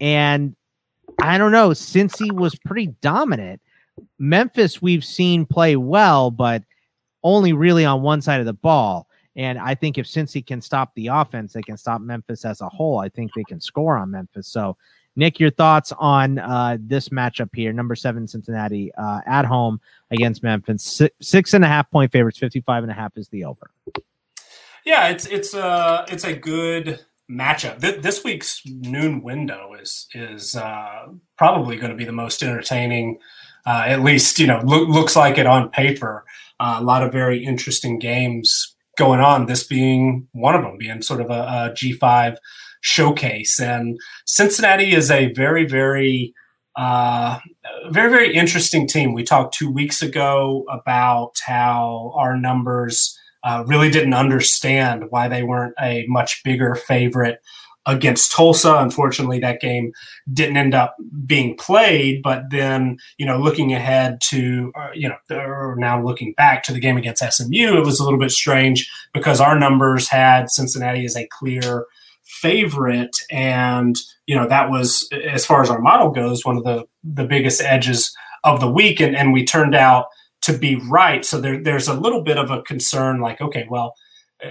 And I don't know, since he was pretty dominant, Memphis we've seen play well, but only really on one side of the ball. And I think if Cincy can stop the offense, they can stop Memphis as a whole. I think they can score on Memphis. So, Nick, your thoughts on uh, this matchup here? Number seven Cincinnati uh, at home against Memphis. Six, six and a half point favorites. 55 and a half is the over. Yeah, it's it's a uh, it's a good matchup. Th- this week's noon window is is uh, probably going to be the most entertaining. Uh, at least you know lo- looks like it on paper. Uh, a lot of very interesting games going on. This being one of them, being sort of a a G5 showcase. And Cincinnati is a very very uh, very very interesting team. We talked two weeks ago about how our numbers uh, really didn't understand why they weren't a much bigger favorite against Tulsa. Unfortunately, that game didn't end up being played. But then, you know, looking ahead to, uh, you know, now looking back to the game against SMU, it was a little bit strange because our numbers had Cincinnati as a clear favorite, and you know that was as far as our model goes, one of the the biggest edges of the week, and and we turned out to be right. So there, there's a little bit of a concern, like, okay, well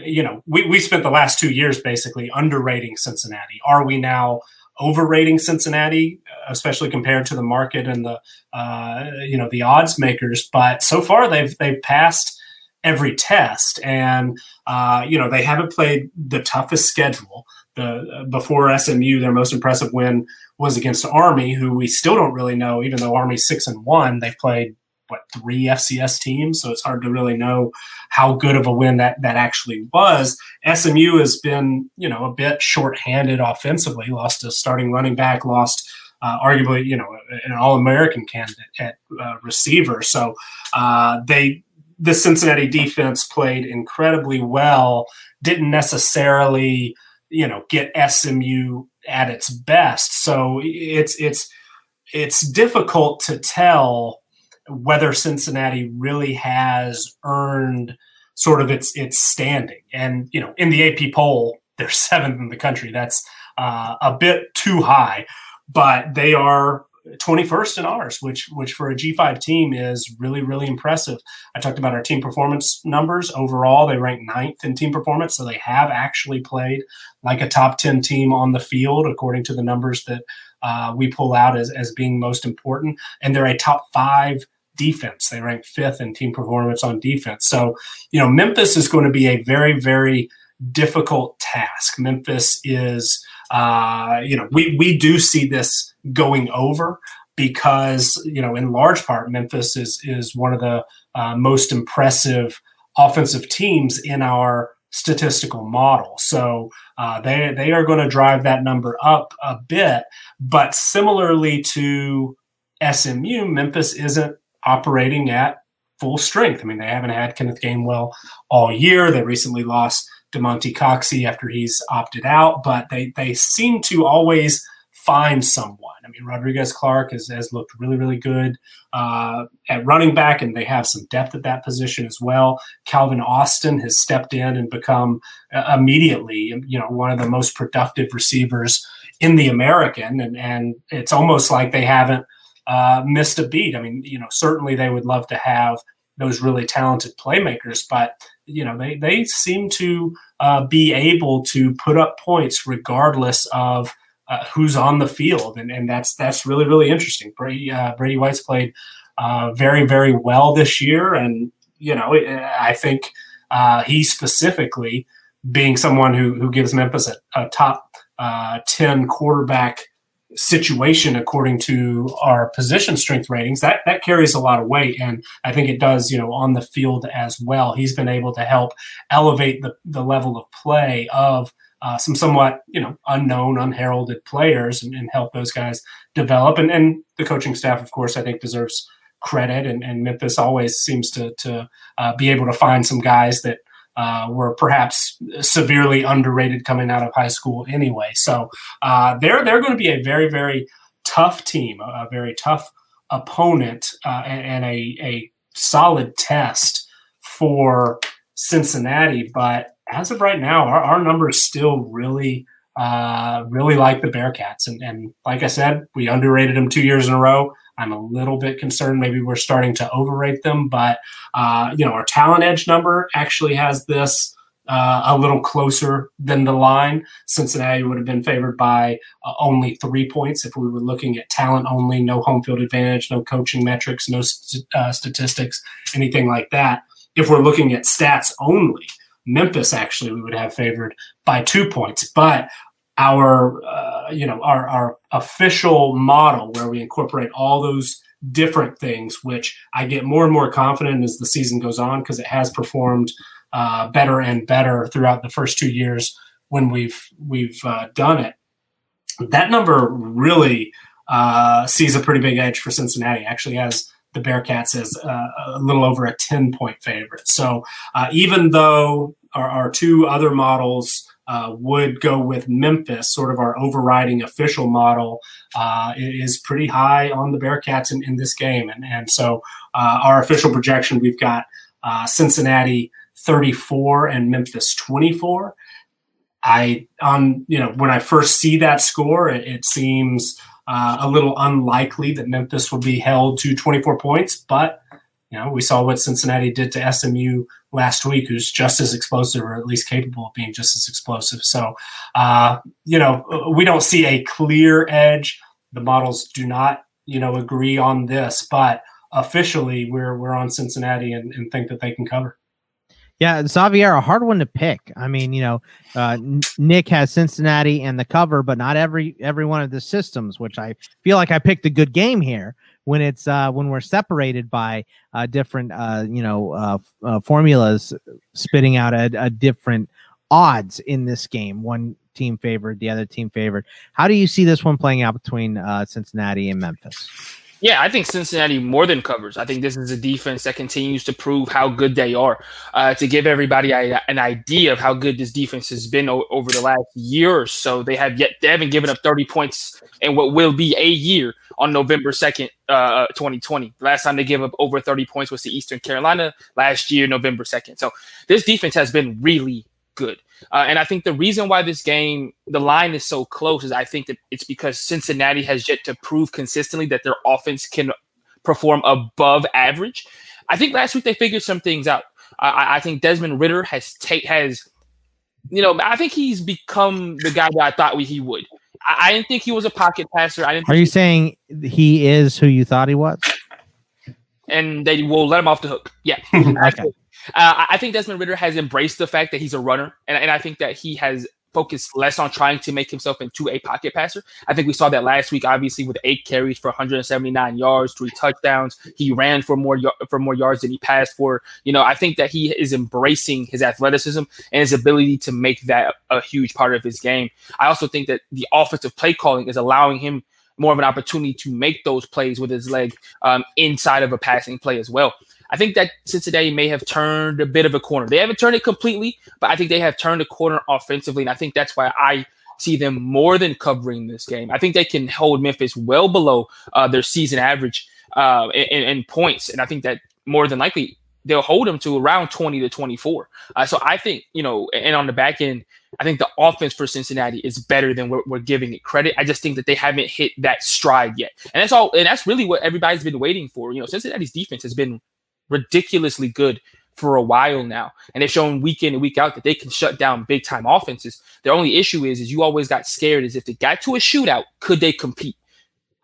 you know, we, we spent the last two years basically underrating Cincinnati. Are we now overrating Cincinnati, especially compared to the market and the uh, you know the odds makers? But so far they've they've passed every test, and uh, you know they haven't played the toughest schedule. The before SMU, their most impressive win was against Army, who we still don't really know. Even though Army's six and one, they've played what three FCS teams, so it's hard to really know how good of a win that that actually was. SMU has been you know a bit shorthanded offensively, lost a starting running back, lost. Uh, arguably, you know, an All-American candidate at uh, receiver. So uh, they, the Cincinnati defense played incredibly well. Didn't necessarily, you know, get SMU at its best. So it's it's it's difficult to tell whether Cincinnati really has earned sort of its its standing. And you know, in the AP poll, they're seventh in the country. That's uh, a bit too high, but they are 21st in ours, which which for a G5 team is really really impressive. I talked about our team performance numbers overall; they rank ninth in team performance, so they have actually played like a top 10 team on the field according to the numbers that uh, we pull out as as being most important, and they're a top five defense. They rank fifth in team performance on defense. So, you know, Memphis is going to be a very, very difficult task. Memphis is, uh, you know, we, we do see this going over because, you know, in large part, Memphis is, is one of the uh, most impressive offensive teams in our statistical model. So uh, they, they are going to drive that number up a bit. But similarly to SMU, Memphis isn't operating at full strength. I mean, they haven't had Kenneth Gainwell all year. They recently lost Damonte Coxie after he's opted out, but they they seem to always find someone. I mean, Rodrigues Clark has, has looked really, really good uh, at running back, and they have some depth at that position as well. Calvin Austin has stepped in and become uh, immediately, you know, one of the most productive receivers in the American, and and it's almost like they haven't – uh, missed a beat. I mean, you know, certainly they would love to have those really talented playmakers, but you know, they they seem to uh, be able to put up points regardless of uh, who's on the field, and and that's that's really really interesting. Brady uh, Brady White's played uh, very very well this year, and you know, I think uh, he specifically being someone who who gives Memphis a, a top ten quarterback situation according to our position strength ratings that that carries a lot of weight. And i think it does you know on the field as well. He's been able to help elevate the, the level of play of uh, some somewhat you know unknown unheralded players and, and, help those guys develop. And, and the coaching staff of course i think deserves credit. And, and memphis always seems to to uh, be able to find some guys that uh, were perhaps severely underrated coming out of high school anyway. So uh, they're they're going to be a very very tough team, a, very tough opponent, uh, and, a a solid test for Cincinnati. But as of right now, our, our numbers still really. Uh, really like the Bearcats, and, and like I said, we underrated them two years in a row. I'm a little bit concerned maybe we're starting to overrate them, but uh, you know our talent edge number actually has this uh, a little closer than the line. Cincinnati would have been favored by uh, only three points if we were looking at talent only, no home field advantage, no coaching metrics, no st- uh, statistics, anything like that. If we're looking at stats only, Memphis actually we would have favored by two points, but our uh, you know our our official model where we incorporate all those different things which i get more and more confident as the season goes on because it has performed uh, better and better throughout the first two years when we've we've uh, done it. That number really uh, sees a pretty big edge for cincinnati actually has the bearcats as uh, a little over a 10 point favorite. So uh, even though our, our two other models uh, would go with Memphis, sort of our overriding official model, uh, is pretty high on the Bearcats in, in this game. And, and so uh, our official projection, we've got uh, Cincinnati 34 and Memphis 24. I on you know when I first see that score, it, it seems uh, a little unlikely that Memphis will be held to 24 points, but you know we saw what Cincinnati did to SMU last week, who's just as explosive or at least capable of being just as explosive. So uh, you know we don't see a clear edge. The models do not you know agree on this, but officially we're we're on Cincinnati and, and think that they can cover. Yeah, Xavier, a hard one to pick. I mean, you know, uh, Nick has Cincinnati and the cover, but not every every one of the systems. Which I feel like I picked a good game here when it's uh, when we're separated by uh, different, uh, you know, uh, uh, formulas spitting out a, a different odds in this game. One team favored, the other team favored. How do you see this one playing out between uh, Cincinnati and Memphis? Yeah, I think Cincinnati more than covers. I think this is a defense that continues to prove how good they are. Uh, to give everybody a, an idea of how good this defense has been o- over the last year or so, they have yet they haven't given up 30 points in what will be a year on November 2nd, uh, 2020. Last time they gave up over 30 points was to Eastern Carolina last year, November 2nd. So this defense has been really good. Uh, and I think the reason why this game, the line is so close, is I think that it's because Cincinnati has yet to prove consistently that their offense can perform above average. I think last week they figured some things out. I, I think Desmond Ridder has take has, you know, I think he's become the guy that I thought we, he would. I, I, didn't think he was a pocket passer. I didn't. Are you saying he is who you thought he was? And they will let him off the hook. Yeah. okay. Uh, I think Desmond Ridder has embraced the fact that he's a runner, and, and I think that he has focused less on trying to make himself into a pocket passer. I think we saw that last week, obviously, with eight carries for 179 yards, three touchdowns. He ran for more for more yards than he passed for. You know, I think that he is embracing his athleticism and his ability to make that a huge part of his game. I also think that the offensive play calling is allowing him more of an opportunity to make those plays with his leg um, inside of a passing play as well. I think that Cincinnati may have turned a bit of a corner. They haven't turned it completely, but I think they have turned a corner offensively. And I think that's why I see them more than covering this game. I think they can hold Memphis well below uh, their season average uh, in, in, points. And I think that more than likely they'll hold them to around 20 to 24. Uh, so I think, you know, and on the back end, I think the offense for Cincinnati is better than we're, we're, giving it credit. I just think that they haven't hit that stride yet. And that's all. And that's really what everybody's been waiting for. You know, Cincinnati's defense has been ridiculously good for a while now, and they've shown week in and week out that they can shut down big time offenses. Their only issue is, is you always got scared is if they got to a shootout, could they compete?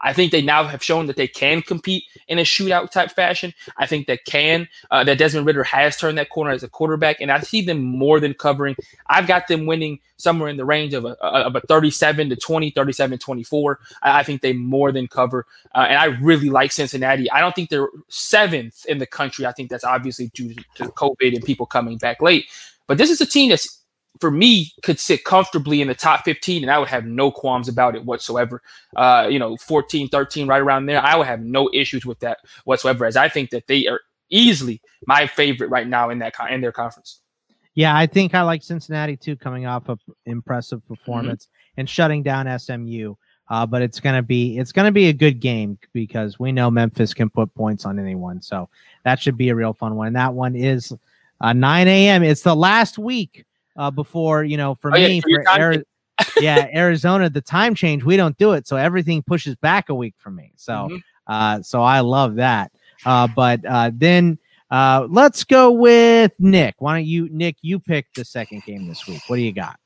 I think they now have shown that they can compete in a shootout type fashion. I think that can uh, that Desmond Ridder has turned that corner as a quarterback, and I see them more than covering. I've got them winning somewhere in the range of a, of a 37 to 20, 37 24. I, I think they more than cover, uh, and I really like Cincinnati. I don't think they're seventh in the country. I think that's obviously due to COVID and people coming back late. But this is a team that's for me could sit comfortably in the top 15 and I would have no qualms about it whatsoever. Uh, you know, 14, 13, right around there. I would have no issues with that whatsoever, as I think that they are easily my favorite right now in that in their conference. Yeah, I think I like Cincinnati too, coming off of impressive mm-hmm. performance mm-hmm. and shutting down SMU. Uh, but it's gonna be it's gonna be a good game because we know Memphis can put points on anyone, so that should be a real fun one. And that one is uh, 9 a.m. It's the last week uh, before you know for oh, me yeah, for Ari- yeah Arizona the time change we don't do it so everything pushes back a week for me so mm-hmm. uh, so I love that uh, but uh, then uh, let's go with Nick. Why don't you Nick you pick the second game this week. What do you got?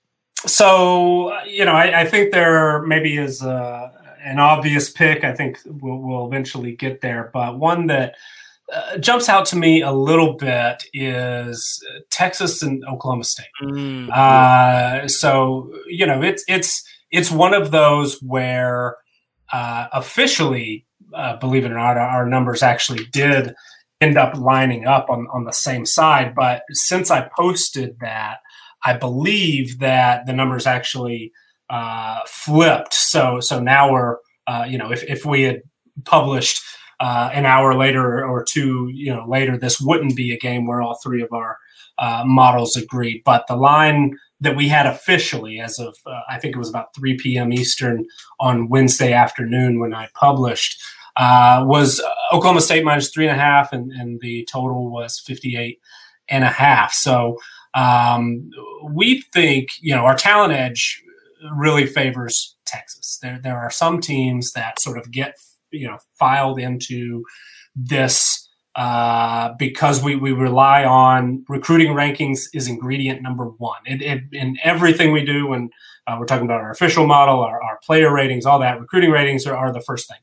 So you know I, I think there maybe is a, an obvious pick. I think we'll, we'll eventually get there but one that uh, jumps out to me a little bit is Texas and Oklahoma State. Mm-hmm. Uh, so you know, it's it's it's one of those where uh, officially, uh, believe it or not, our numbers actually did end up lining up on on the same side. But since I posted that, I believe that the numbers actually uh, flipped. So so now we're you know if if we had published uh, an hour later or two, you know, later, this wouldn't be a game where all three of our uh, models agreed. But the line that we had officially as of uh, I think it was about 3 p.m. Eastern on Wednesday afternoon when I published uh, was uh, Oklahoma State minus three and a half, and, and the total was 58 and a half. So um, we think you know our talent edge really favors Texas. There there are some teams that sort of get you know filed into this uh, because we, we rely on recruiting rankings is ingredient number one. It, it, in everything we do, when uh, we're talking about our official model, our, our player ratings, all that, recruiting ratings are, are the first thing.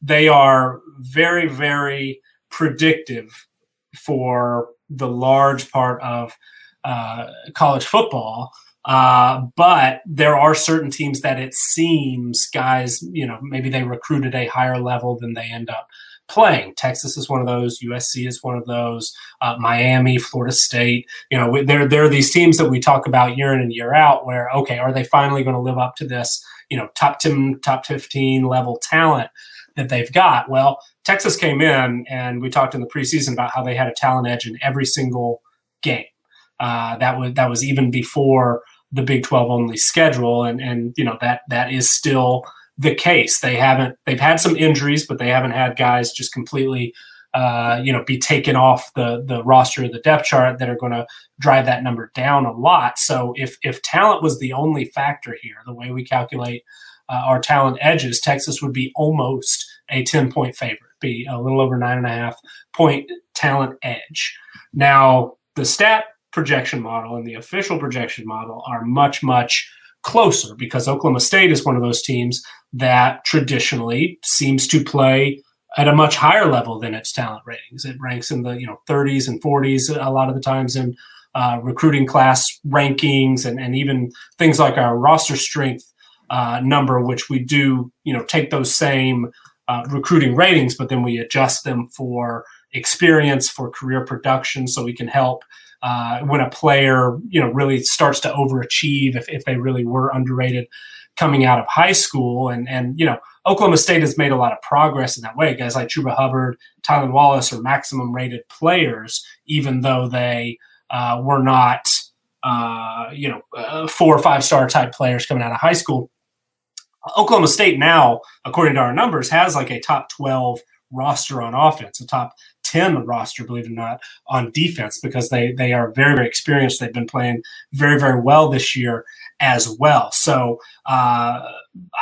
They are very, very predictive for the large part of uh, college football. Uh, but there are certain teams that it seems guys, you know, maybe they recruit at a higher level than they end up playing. Texas is one of those. USC is one of those. Uh, Miami, Florida State. You know, there there are these teams that we talk about year in and year out. Where okay, are they finally going to live up to this? You know, top ten, top fifteen level talent that they've got. Well, Texas came in, and we talked in the preseason about how they had a talent edge in every single game. Uh, that was that was even before the Big Twelve only schedule, and and you know that that is still the case. They haven't they've had some injuries, but they haven't had guys just completely uh, you know be taken off the the roster of the depth chart that are going to drive that number down a lot. So if if talent was the only factor here, the way we calculate uh, our talent edges, Texas would be almost a ten point favorite, be a little over nine and a half point talent edge. Now the stat projection model and the official projection model are much much closer because Oklahoma State is one of those teams that traditionally seems to play at a much higher level than its talent ratings. It ranks in the you know 30s and 40s a lot of the times in uh, recruiting class rankings and, and even things like our roster strength uh, number, which we do you know take those same uh, recruiting ratings, but then we adjust them for experience, for career production, so we can help. Uh, when a player, you know, really starts to overachieve, if, if they really were underrated, coming out of high school. And, and, you know, Oklahoma State has made a lot of progress in that way. Guys like Chuba Hubbard, Tylan Wallace are maximum rated players, even though they uh, were not, uh, you know, uh, four or five star type players coming out of high school. Oklahoma State now, according to our numbers, has like a top 12 roster on offense, a top 10 roster, believe it or not, on defense because they they are very, very experienced. They've been playing very, very well this year as well. So uh,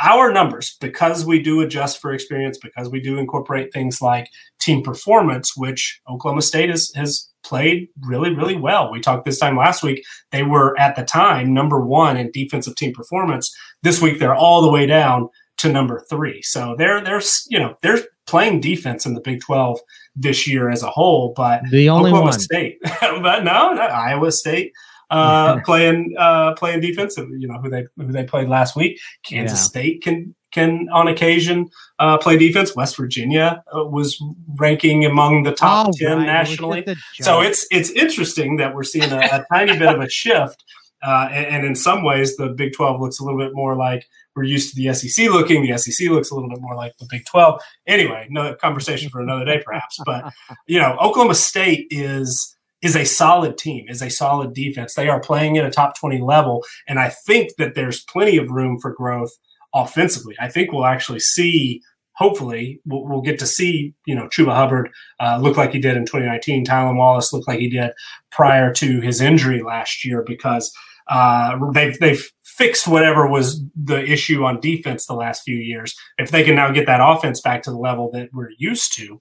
our numbers, because we do adjust for experience, because we do incorporate things like team performance, which Oklahoma State has, has played really, really well. We talked this time last week. They were at the time number one in defensive team performance. This week they're all the way down to number three. So they're they're you know they're playing defense in the Big Twelve this year as a whole. But the only Oklahoma one. State, but no, Iowa State uh, playing uh, playing defense. You know who they who they played last week. Kansas yeah. State can can on occasion uh, play defense. West Virginia uh, was ranking among the top oh, ten right. nationally. So it's it's interesting that we're seeing a, a tiny bit of a shift. Uh, and, and, in some ways, the Big 12 looks a little bit more like we're used to the SEC looking. The SEC looks a little bit more like the Big 12. Anyway, another conversation for another day, perhaps. But you know, Oklahoma State is is a solid team, is a solid defense. They are playing at a top 20 level. And I think that there's plenty of room for growth offensively. I think we'll actually see, hopefully, we'll, we'll get to see, you know, Chuba Hubbard uh, look like he did in 2019. Tylan Wallace look like he did prior to his injury last year because uh, they've, they've fixed whatever was the issue on defense the last few years. If they can now get that offense back to the level that we're used to,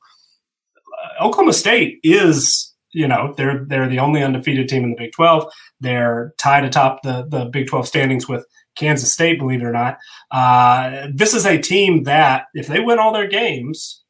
uh, Oklahoma State is you know they're they're the only undefeated team in the Big 12. They're tied atop the the Big 12 standings with Kansas State, believe it or not. Uh, this is a team that, if they win all their games,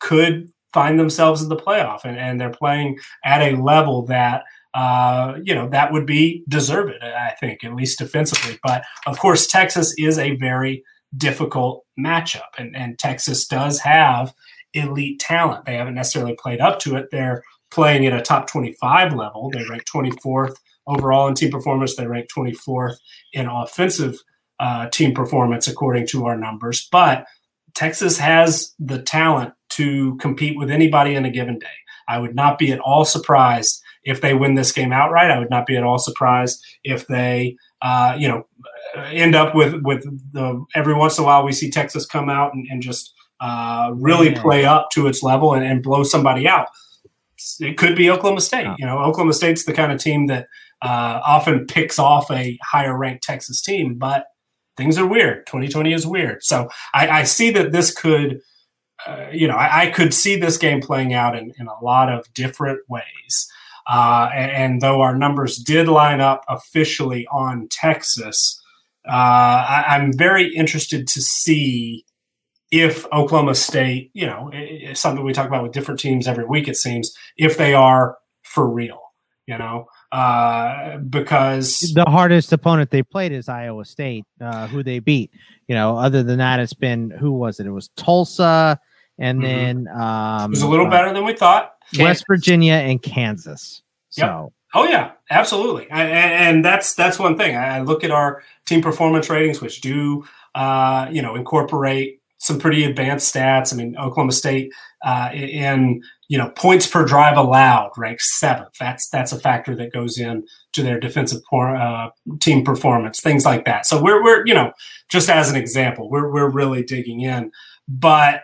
could find themselves in the playoff, and, and they're playing at a level that uh, you know that would be deserved. I think, at least defensively. But of course, Texas is a very difficult matchup, and, and Texas does have elite talent. They haven't necessarily played up to it. They're playing at a top 25 level. They rank 24th overall in team performance. They rank 24th in offensive uh, team performance, according to our numbers. But Texas has the talent to compete with anybody in a given day. I would not be at all surprised if they win this game outright. I would not be at all surprised if they uh, you know, end up with with the every once in a while we see Texas come out and, and just uh, really yeah. play up to its level and, and, blow somebody out. It could be Oklahoma State. Yeah. You know, Oklahoma State's the kind of team that uh, often picks off a higher ranked Texas team, but things are weird. 2020 is weird. So I, I see that this could, uh, you know, I, I, could see this game playing out in, in a lot of different ways. Uh, and, and, though our numbers did line up officially on Texas, uh, I, am very interested to see if Oklahoma State, you know, something we talk about with different teams every week, it seems, if they are for real, you know, uh, because the hardest opponent they played is Iowa State, uh, who they beat. You know, other than that, it's been who was it? It was Tulsa, and mm-hmm. then um, it was a little uh, better than we thought. West Virginia and Kansas. So. Yep. Oh yeah, absolutely, and, and, that's that's one thing. I look at our team performance ratings, which do uh, you know incorporate some pretty advanced stats. I mean, Oklahoma State uh, in you know points per drive allowed ranks seventh. That's that's a factor that goes in to their defensive por- uh, team performance, things like that. So we're we're you know just as an example, we're we're really digging in, but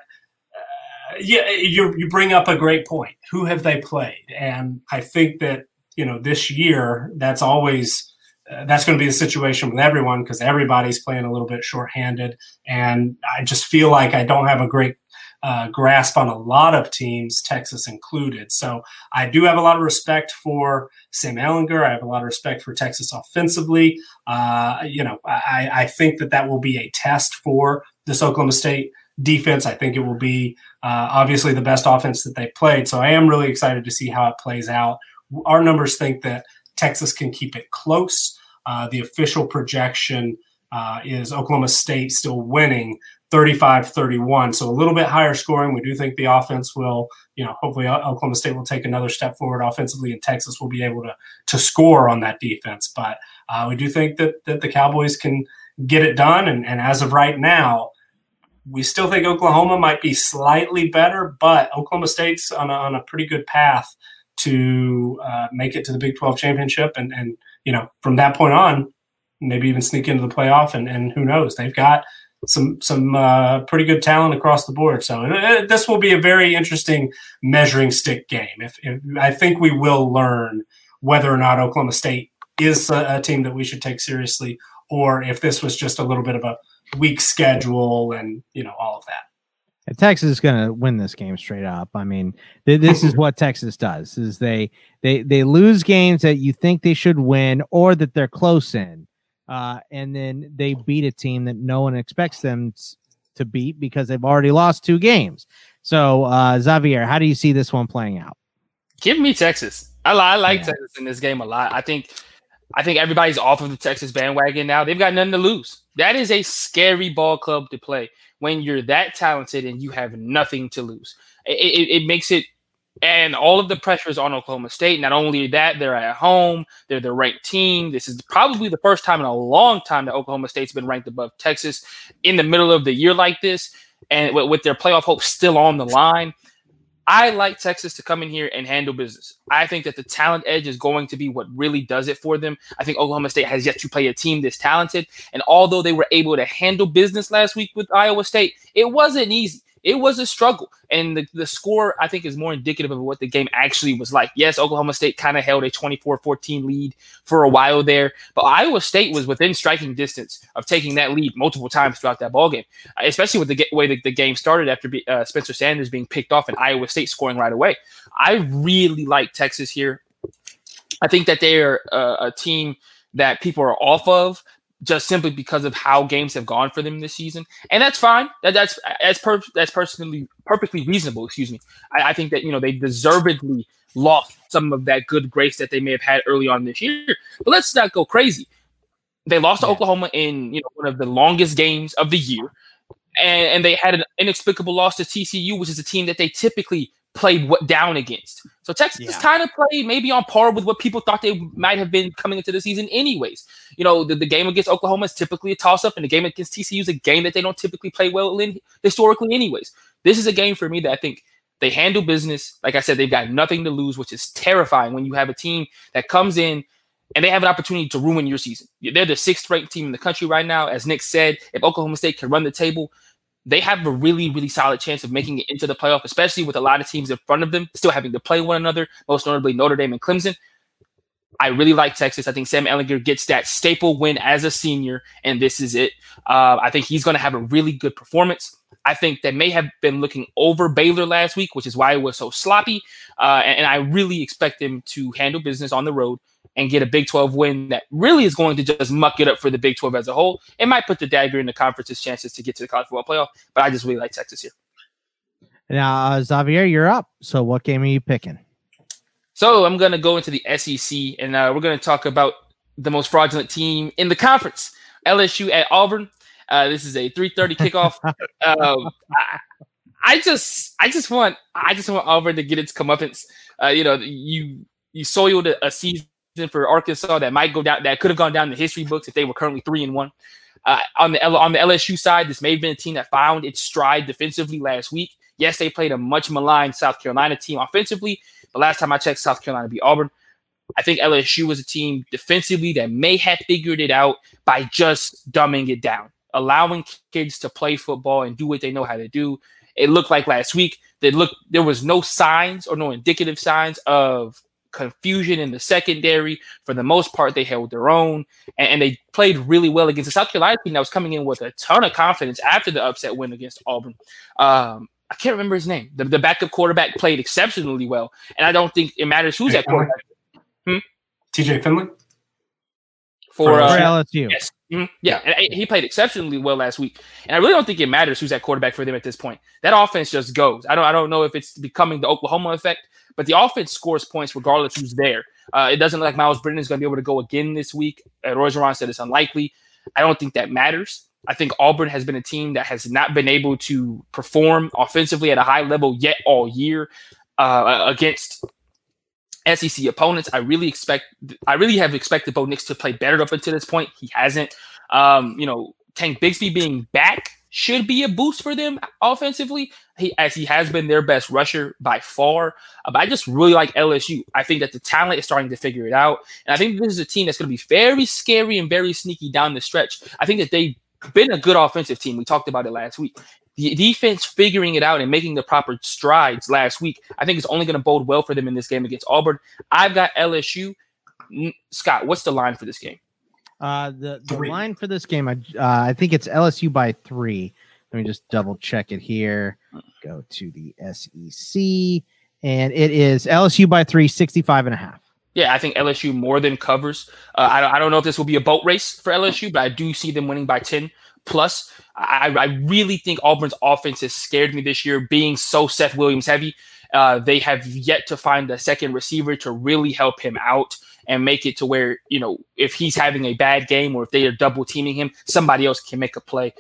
yeah, you you bring up a great point. Who have they played? And I think that you know this year that's always uh, that's going to be the situation with everyone because everybody's playing a little bit shorthanded, and I just feel like I don't have a great uh, grasp on a lot of teams, Texas included. So I do have a lot of respect for Sam Ehlinger. I have a lot of respect for Texas offensively. Uh, you know, I, I think that that will be a test for this Oklahoma State defense. I think it will be uh, obviously the best offense that they played. So I am really excited to see how it plays out. Our numbers think that Texas can keep it close. Uh, the official projection uh, is Oklahoma State still winning 35 31. So a little bit higher scoring. We do think the offense will, you know, hopefully Oklahoma State will take another step forward offensively and Texas will be able to, to score on that defense. But uh, we do think that, that the Cowboys can get it done. And, and as of right now, we still think Oklahoma might be slightly better, but Oklahoma State's on a, on a pretty good path to uh, make it to the Big 12 championship. And, and, you know, from that point on, maybe even sneak into the playoff. And, and who knows? They've got some some uh, pretty good talent across the board. So uh, this will be a very interesting measuring stick game. If, if, I think we will learn whether or not Oklahoma State is a, a team that we should take seriously, or if this was just a little bit of a weak schedule and you know all of that. Texas is going to win this game straight up. I mean, th- this is what Texas does: is they they they lose games that you think they should win or that they're close in, uh, and then they beat a team that no one expects them to beat because they've already lost two games. So, uh, Xavier, how do you see this one playing out? Give me Texas. I, I like yeah. Texas in this game a lot. I think I think everybody's off of the Texas bandwagon now. They've got nothing to lose. That is a scary ball club to play when you're that talented and you have nothing to lose. It, it, it makes it, and all of the pressures on Oklahoma State. Not only that, they're at home, they're the ranked team. This is probably the first time in a long time that Oklahoma State's been ranked above Texas in the middle of the year like this, and with their playoff hopes still on the line. I like Texas to come in here and handle business. I think that the talent edge is going to be what really does it for them. I think Oklahoma State has yet to play a team this talented. And although they were able to handle business last week with Iowa State, it wasn't easy it was a struggle. And the, the score, I think, is more indicative of what the game actually was like. Yes, Oklahoma State kind of held a 24 14 lead for a while there, but Iowa State was within striking distance of taking that lead multiple times throughout that ball game, especially with the way the, the game started after uh, Spencer Sanders being picked off and Iowa State scoring right away. I really like Texas here. I think that they are uh, a team that people are off of just simply because of how games have gone for them this season, and that's fine. That, that's that's per, that's personally perfectly reasonable. Excuse me. I, I, think that you know they deservedly lost some of that good grace that they may have had early on this year. But let's not go crazy. They lost to Oklahoma in you know one of the longest games of the year, and, and they had an inexplicable loss to TCU, which is a team that they typically played what down against. So Texas yeah. kind of played maybe on par with what people thought they might have been coming into the season, anyways. You know, the, the game against Oklahoma is typically a toss up, and the game against TCU is a game that they don't typically play well in historically, anyways. This is a game for me that I think they handle business. Like I said, they've got nothing to lose, which is terrifying when you have a team that comes in and they have an opportunity to ruin your season. They're the sixth ranked team in the country right now. As Nick said, if Oklahoma State can run the table, they have a really, really solid chance of making it into the playoff, especially with a lot of teams in front of them still having to play one another, most notably Notre Dame and Clemson. I really like Texas. I think Sam Ehlinger gets that staple win as a senior, and this is it. Uh, I think he's going to have a really good performance. I think they may have been looking over Baylor last week, which is why it was so sloppy. Uh, and, and, I really expect them to handle business on the road and get a Big 12 win that really is going to just muck it up for the Big 12 as a whole. It might put the dagger in the conference's chances to get to the college football playoff, but I just really like Texas here. Now, uh, Xavier, you're up. So, what game are you picking? So, I'm going to go into the SEC, and uh, we're going to talk about the most fraudulent team in the conference, LSU at Auburn. Uh, this is a 3:30 kickoff. um, I, I, just, I just want, I just want Auburn to get its comeuppance. Uh, you know, you you soiled a, a season for Arkansas that might go down, that could have gone down the history books if they were currently three and one. Uh, on the on the LSU side, this may have been a team that found its stride defensively last week. Yes, they played a much maligned South Carolina team offensively, but last time I checked, South Carolina beat Auburn. I think LSU was a team defensively that may have figured it out by just dumbing it down, allowing kids to play football and do what they know how to do. It looked like last week that look there was no signs or no indicative signs of confusion in the secondary. For the most part, they held their own and, and, they played really well against the South Carolina team that was coming in with a ton of confidence after the upset win against Auburn. Um, I can't remember his name. The, the backup quarterback played exceptionally well, and I don't think it matters who's that quarterback. Hmm? TJ Finley for, for uh, LSU. Yes. Mm-hmm. Yeah, and he played exceptionally well last week, and I really don't think it matters who's at quarterback for them at this point. That offense just goes. I don't. I don't know if it's becoming the Oklahoma effect, but the offense scores points regardless who's there. Uh, it doesn't look like Myles Brennan is going to be able to go again this week. Uh, Orgeron said it's unlikely. I don't think that matters. I think Auburn has been a team that has not been able to perform offensively at a high level yet all year uh, against SEC opponents. I really expect, I really have expected Bo Nix to play better up until this point. He hasn't. Um, you know, Tank Bigsby being back should be a boost for them offensively. He as he has been their best rusher by far. Uh, but I just really like LSU. I think that the talent is starting to figure it out, and I think this is a team that's going to be very scary and very sneaky down the stretch. I think that they've been a good offensive team. We talked about it last week. The defense figuring it out and making the proper strides last week, I think is only going to bode well for them in this game against Auburn. I've got LSU. Scott, what's the line for this game? Uh, the the three. line for this game, I uh, I think it's LSU by three. Let me just double check it here. Go to the SEC, and it is LSU by three, 65 and a half. Yeah, I think LSU more than covers. Uh, I, I don't know if this will be a boat race for LSU, but I do see them winning by 10 plus. I, I really think Auburn's offense has scared me this year, being so Seth Williams heavy. Uh, they have yet to find a second receiver to really help him out and make it to where, you know, if he's having a bad game or if they are double teaming him, somebody else can make a play.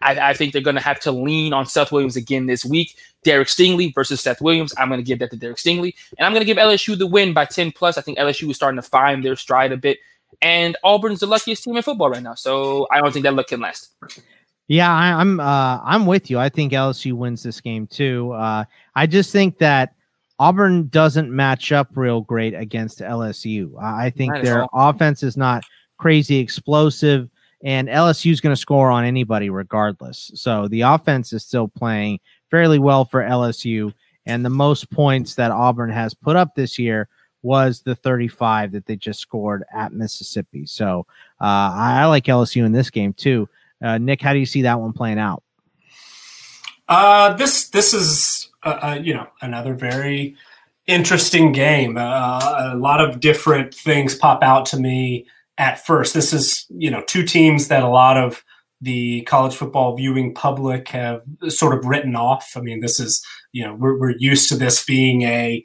I, I think they're going to have to lean on Seth Williams again this week. Derek Stingley versus Seth Williams. I'm going to give that to Derek Stingley. And I'm going to give LSU the win by 10 plus. I think LSU is starting to find their stride a bit. And Auburn's the luckiest team in football right now. So I don't think that luck can last. Yeah, I, am uh, I'm with you. I think LSU wins this game too. Uh, I just think that Auburn doesn't match up real great against LSU. I think their offense is not crazy explosive, and LSU is going to score on anybody regardless. So the offense is still playing fairly well for LSU, and the most points that Auburn has put up this year was the 35 that they just scored at Mississippi. So uh, I, I like LSU in this game too. Uh, Nick, how do you see that one playing out? Uh, this this is uh, uh you know another very interesting game. Uh, a lot of different things pop out to me at first. This is you know two teams that a lot of the college football viewing public have sort of written off. I mean, this is you know we're, we're used to this being a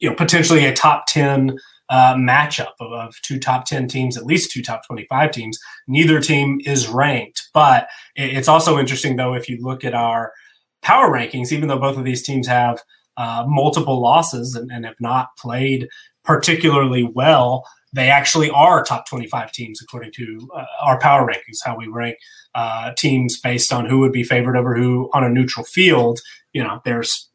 you know potentially a top ten uh, matchup of, of, two top 10 teams, at least two top 25 teams. Neither team is ranked. But it's also interesting, though, if you look at our power rankings, even though both of these teams have uh, multiple losses and, and, have not played particularly well, they actually are top 25 teams according to uh, our power rankings, how we rank uh, teams based on who would be favored over who on a neutral field. You know, there's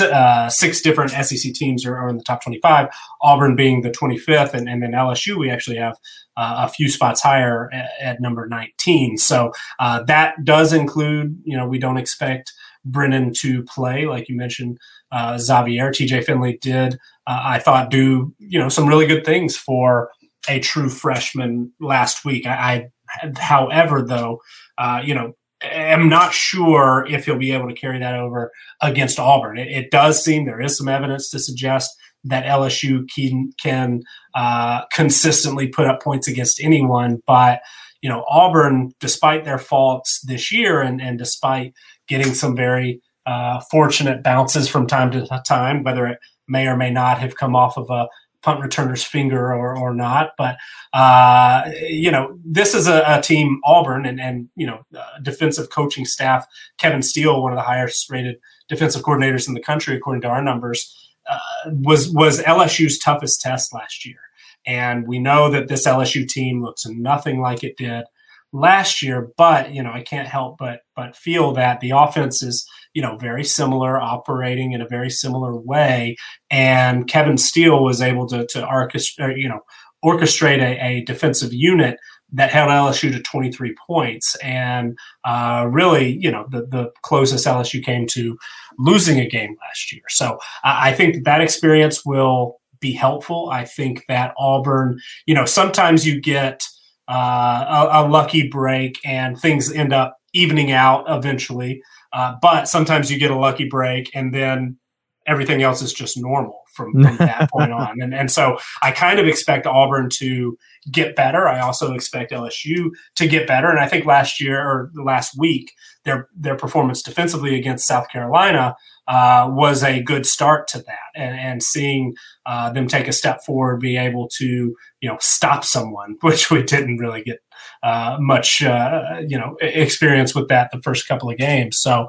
uh, six different SEC teams are, in the top 25, Auburn being the 25th, and, and then LSU, we actually have uh, a few spots higher at, at number 19. So uh, that does include, you know, we don't expect Brennan to play, like you mentioned, uh, Xavier. TJ Finley did, uh, I thought, do, you know, some really good things for a true freshman last week. I, I however, though, uh, you know, am not sure if he'll be able to carry that over against Auburn. It, it does seem there is some evidence to suggest that LSU can, can uh, consistently put up points against anyone, but you know Auburn, despite their faults this year, and, and despite getting some very uh, fortunate bounces from time to time, whether it may or may not have come off of a punt returner's finger or, or not. But, uh, you know, this is a, a, team, Auburn, and, and you know, uh, defensive coaching staff, Kevin Steele, one of the highest rated defensive coordinators in the country, according to our numbers, uh, was, was LSU's toughest test last year. And we know that this LSU team looks nothing like it did last year, but you know, I can't help but but feel that the offense is you know very similar, operating in a very similar way, and Kevin Steele was able to to orchestrate you know orchestrate a, a defensive unit that held LSU to 23 points, and uh, really, you know, the, the closest LSU came to losing a game last year. So I think that, that experience will be helpful. I think that Auburn, you know, sometimes you get uh, a, a, lucky break and things end up evening out eventually. Uh, but sometimes you get a lucky break and then everything else is just normal from, from that point on. And, and so I kind of expect Auburn to get better. I also expect LSU to get better. And I think last year or last week, their their performance defensively against South Carolina uh, was a good start to that, and, and seeing uh, them take a step forward, be able to you know stop someone, which we didn't really get uh, much uh, you know experience with that the first couple of games. So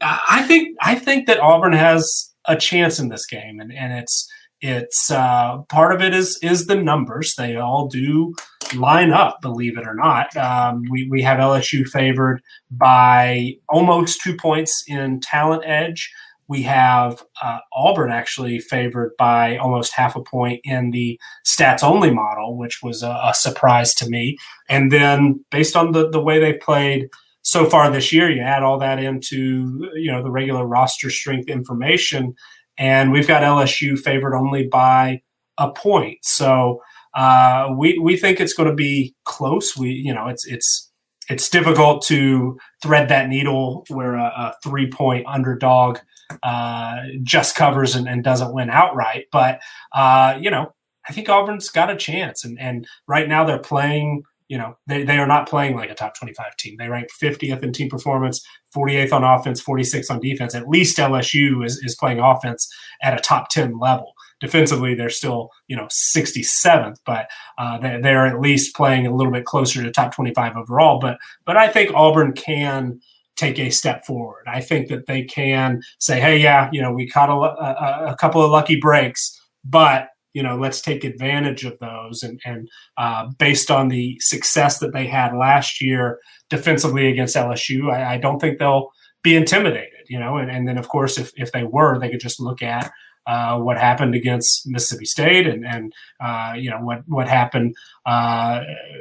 I think I think that Auburn has a chance in this game, and and it's it's uh, part of it is is the numbers. They all do line up, believe it or not. Um, we we have LSU favored by almost two points in talent edge. We have uh, Auburn actually favored by almost half a point in the stats only model, which was a, a surprise to me. And then based on the, the way they've played so far this year, you add all that into you know the regular roster strength information, and we've got LSU favored only by a point. So uh, we we think it's going to be close. We you know it's it's it's difficult to thread that needle where a, a three point underdog uh, just covers and, and, doesn't win outright. But uh, you know I think Auburn's got a chance, and and right now they're playing you know, they, they are not playing like a top 25 team. They rank 50th in team performance, 48th on offense, 46th on defense. At least LSU is, is playing offense at a top 10 level. Defensively, they're still, you know, 67th, but uh, they're, they're at least playing a little bit closer to top 25 overall. But but I think Auburn can take a step forward. I think that they can say, hey, yeah, you know, we caught a, a, a couple of lucky breaks, but you know, let's take advantage of those. And, and uh, based on the success that they had last year defensively against LSU, I, I don't think they'll be intimidated, you know. And, and then, of course, if, if they were, they could just look at uh, what happened against Mississippi State and, and uh, you know, what, what happened uh,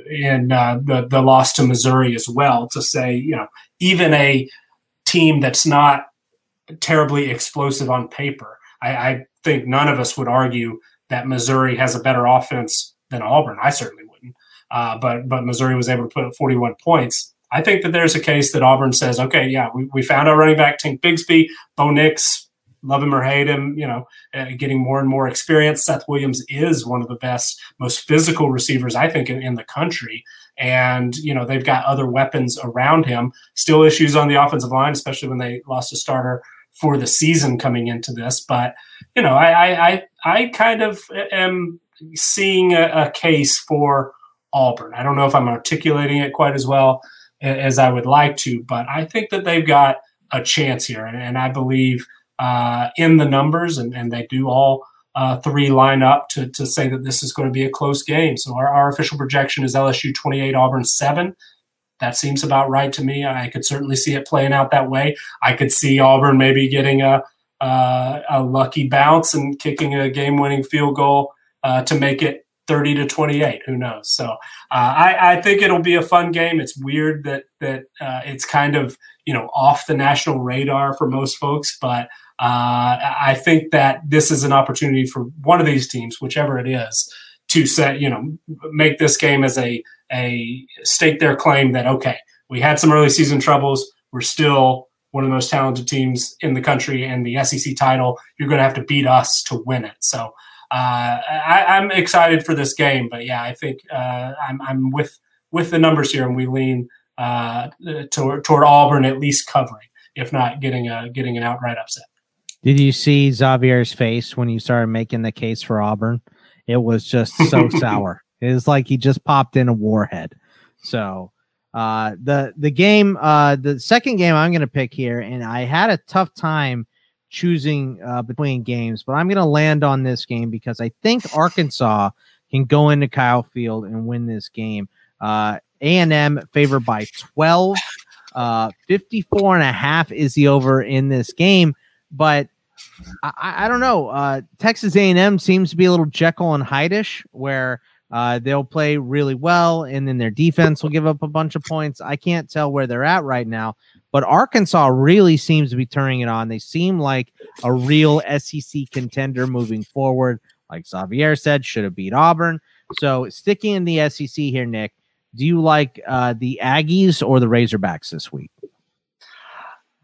in uh, the, the loss to Missouri as well to say, you know, even a team that's not terribly explosive on paper, I, I think none of us would argue that Missouri has a better offense than Auburn. I certainly wouldn't. Uh, but but Missouri was able to put up 41 points. I think that there's a case that Auburn says, okay, yeah, we, we found our running back, Tank Bigsby, Bo Nix, love him or hate him, you know, uh, getting more and more experience. Seth Williams is one of the best, most physical receivers, I think, in, in, the country. And, you know, they've got other weapons around him. Still issues on the offensive line, especially when they lost a starter for the season coming into this. But you know, I I I kind of am seeing a, a case for Auburn. I don't know if I'm articulating it quite as well as I would like to, but I think that they've got a chance here, and, and I believe uh, in the numbers, and, and they do all uh, three line up to, to say that this is going to be a close game. So our, our official projection is LSU 28, Auburn 7. That seems about right to me. I could certainly see it playing out that way. I could see Auburn maybe getting a uh, a lucky bounce and kicking a game-winning field goal uh, to make it 30 to 28. Who knows? So uh, I, I, think it'll be a fun game. It's weird that that uh, it's kind of you know off the national radar for most folks, but uh, I think that this is an opportunity for one of these teams, whichever it is, to set you know make this game as a a stake their claim that okay, we had some early season troubles. We're still one of the most talented teams in the country, and the SEC title. You're going to have to beat us to win it. So uh, I, am excited for this game. But yeah, I think uh, I'm, I'm, with with the numbers here, and we lean uh, toward, toward Auburn at least covering, if not getting a getting an outright upset. Did you see Xavier's face when you started making the case for Auburn? It was just so sour. It was like he just popped in a warhead. So uh, the the game, uh, the second game I'm going to pick here, and I had a tough time choosing uh, between games, but I'm going to land on this game because I think Arkansas can go into Kyle Field and win this game. Uh, A&M favored by 12. Uh, 54 and a half is the over in this game, but I, I don't know. Uh, Texas A&M seems to be a little Jekyll and Hyde-ish, where uh, they'll play really well, and then their defense will give up a bunch of points. I can't tell where they're at right now, but Arkansas really seems to be turning it on. They seem like a real SEC contender moving forward. Like Xavier said, should have beat Auburn. So sticking in the SEC here, Nick, do you like uh, the Aggies or the Razorbacks this week?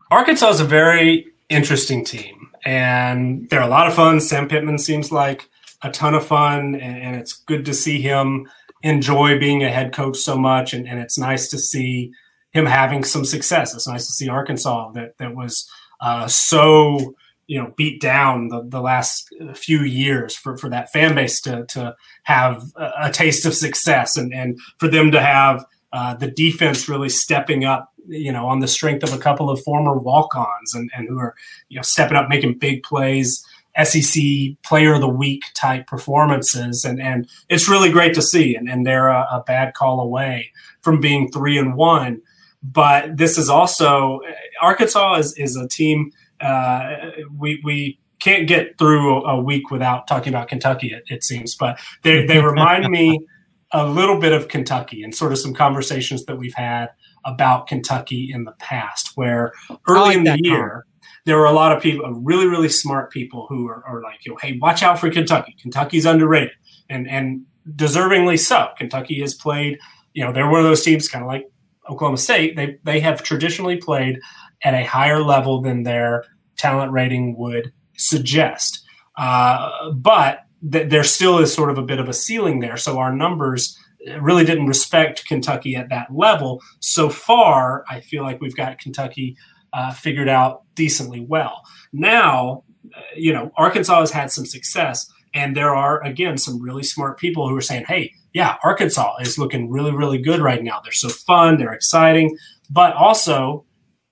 Arkansas is a very interesting team, and they're a lot of fun. Sam Pittman seems like a ton of fun, and, and, it's good to see him enjoy being a head coach so much. And, and, it's nice to see him having some success. It's nice to see Arkansas that that was uh, so you know beat down the, the last few years for, for that fan base to to have a, taste of success and and for them to have uh, the defense really stepping up you know on the strength of a couple of former walk-ons and, and who are you know stepping up making big plays SEC Player of the Week type performances, and and it's really great to see. And, and they're a, a bad call away from being three and one. But this is also Arkansas is is a team. Uh, we we can't get through a, a, week without talking about Kentucky. It, it seems, but they they remind me a little bit of Kentucky and sort of some conversations that we've had about Kentucky in the past, where early like in the year there were a lot of people, really, really smart people who are, are like, you know, hey, watch out for Kentucky. Kentucky's underrated, and and deservingly so. Kentucky has played, you know, they're one of those teams, kind of like Oklahoma State. They they have traditionally played at a higher level than their talent rating would suggest, uh, but th- there still is sort of a bit of a ceiling there. So our numbers really didn't respect Kentucky at that level. So far, I feel like we've got Kentucky uh, figured out decently well. Now, uh, you know, Arkansas has had some success, and there are again some really smart people who are saying, "Hey, yeah, Arkansas is looking really, really good right now. They're so fun, they're exciting, but also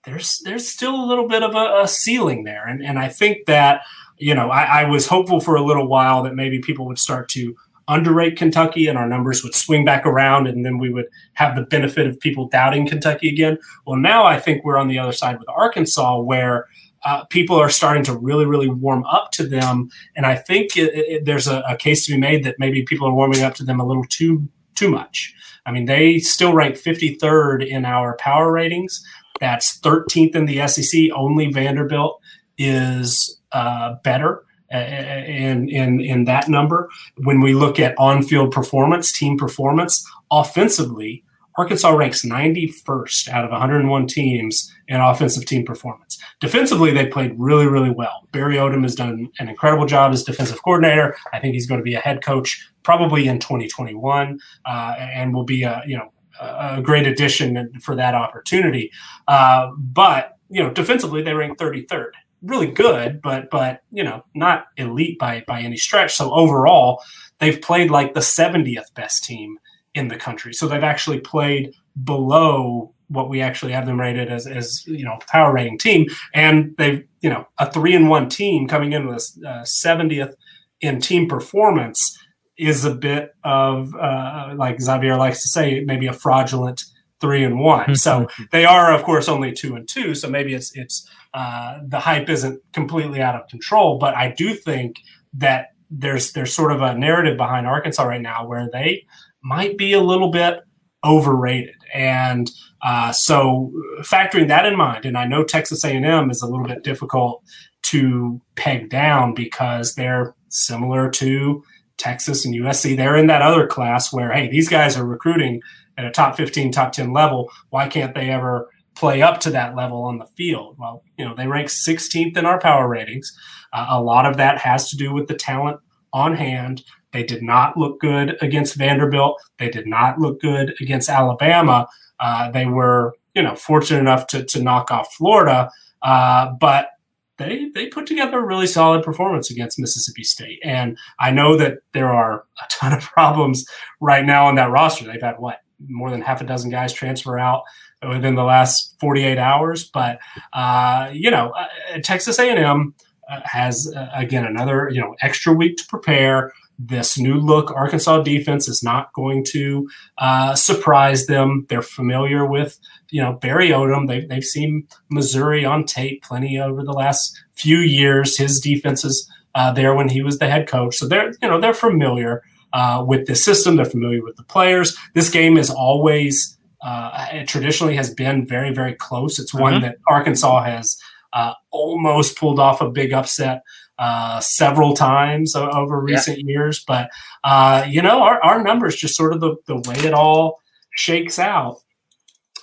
there's there's still a little bit of a, a ceiling there, and and I think that." You know, I, I was hopeful for a little while that maybe people would start to underrate Kentucky and our numbers would swing back around and then we would have the benefit of people doubting Kentucky again. Well, now I think we're on the other side with Arkansas where uh, people are starting to really, really warm up to them. And I think it, it, there's a, a, case to be made that maybe people are warming up to them a little too too much. I mean, they still rank 53rd in our power ratings. That's 13th in the SEC. Only Vanderbilt is uh, better in in in that number. When we look at on-field performance, team performance, offensively, Arkansas ranks 91st out of 101 teams in offensive team performance. Defensively, they played really, really well. Barry Odom has done an incredible job as defensive coordinator. I think he's going to be a head coach probably in 2021, uh, and will be a you know a great addition for that opportunity. Uh, but you know, defensively, they rank 33rd really good, but but you know not elite by by any stretch. So overall, they've played like the 70th best team in the country. So they've actually played below what we actually have them rated as as you know power rating team, and they've you know a three and one team coming in with a uh, 70th in team performance is a bit of uh, like Xavier likes to say maybe a fraudulent three and one. so they are, of course, only two and two. So maybe it's it's uh, the hype isn't completely out of control. But I do think that there's there's sort of a narrative behind Arkansas right now where they might be a little bit overrated, and uh, so factoring that in mind, and I know Texas A&M is a little bit difficult to peg down because they're similar to Texas and USC. They're in that other class where hey, these guys are recruiting at a top 15, top 10 level. Why can't they ever play up to that level on the field? Well, you know, they rank 16th in our power ratings. Uh, a lot of that has to do with the talent on hand. They did not look good against Vanderbilt. They did not look good against Alabama. Uh, they were, you know, fortunate enough to, to knock off Florida. Uh, but they they put together a really solid performance against Mississippi State. And I know that there are a ton of problems right now on that roster. They've had what more than half a dozen guys transfer out within the last 48 hours. But uh, you know, uh, Texas A&M uh, has uh, again another you know extra week to prepare. This new look Arkansas defense is not going to uh, surprise them. They're familiar with you know Barry Odom. They've they've seen Missouri on tape plenty over the last few years. His defenses uh, there when he was the head coach, so they're you know they're familiar uh, with the system. They're familiar with the players. This game is always uh, it traditionally has been very very close. It's one mm-hmm. that Arkansas has uh, almost pulled off a big upset uh, several times over recent yeah. years. But uh, you know, our, our numbers just sort of the, the way it all shakes out.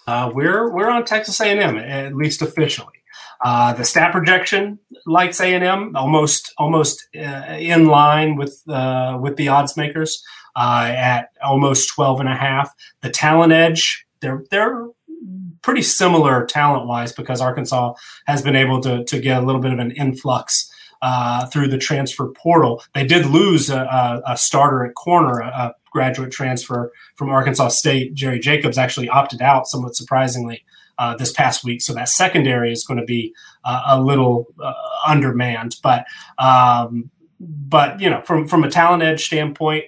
Uh, we're we're on Texas A&M at least officially. Uh, the stat projection likes A&M almost almost uh, in line with uh, with the odds makers at almost 12 and a half. The talent edge they're they're pretty similar talent wise because Arkansas has been able to to get a little bit of an influx uh, through the transfer portal. They did lose a, a, a starter at corner, a, graduate transfer from Arkansas State. Jerry Jacobs actually opted out, somewhat surprisingly, uh, this past week. So that secondary is going to be uh, a little uh, undermanned. But um, but you know, from from a talent edge standpoint,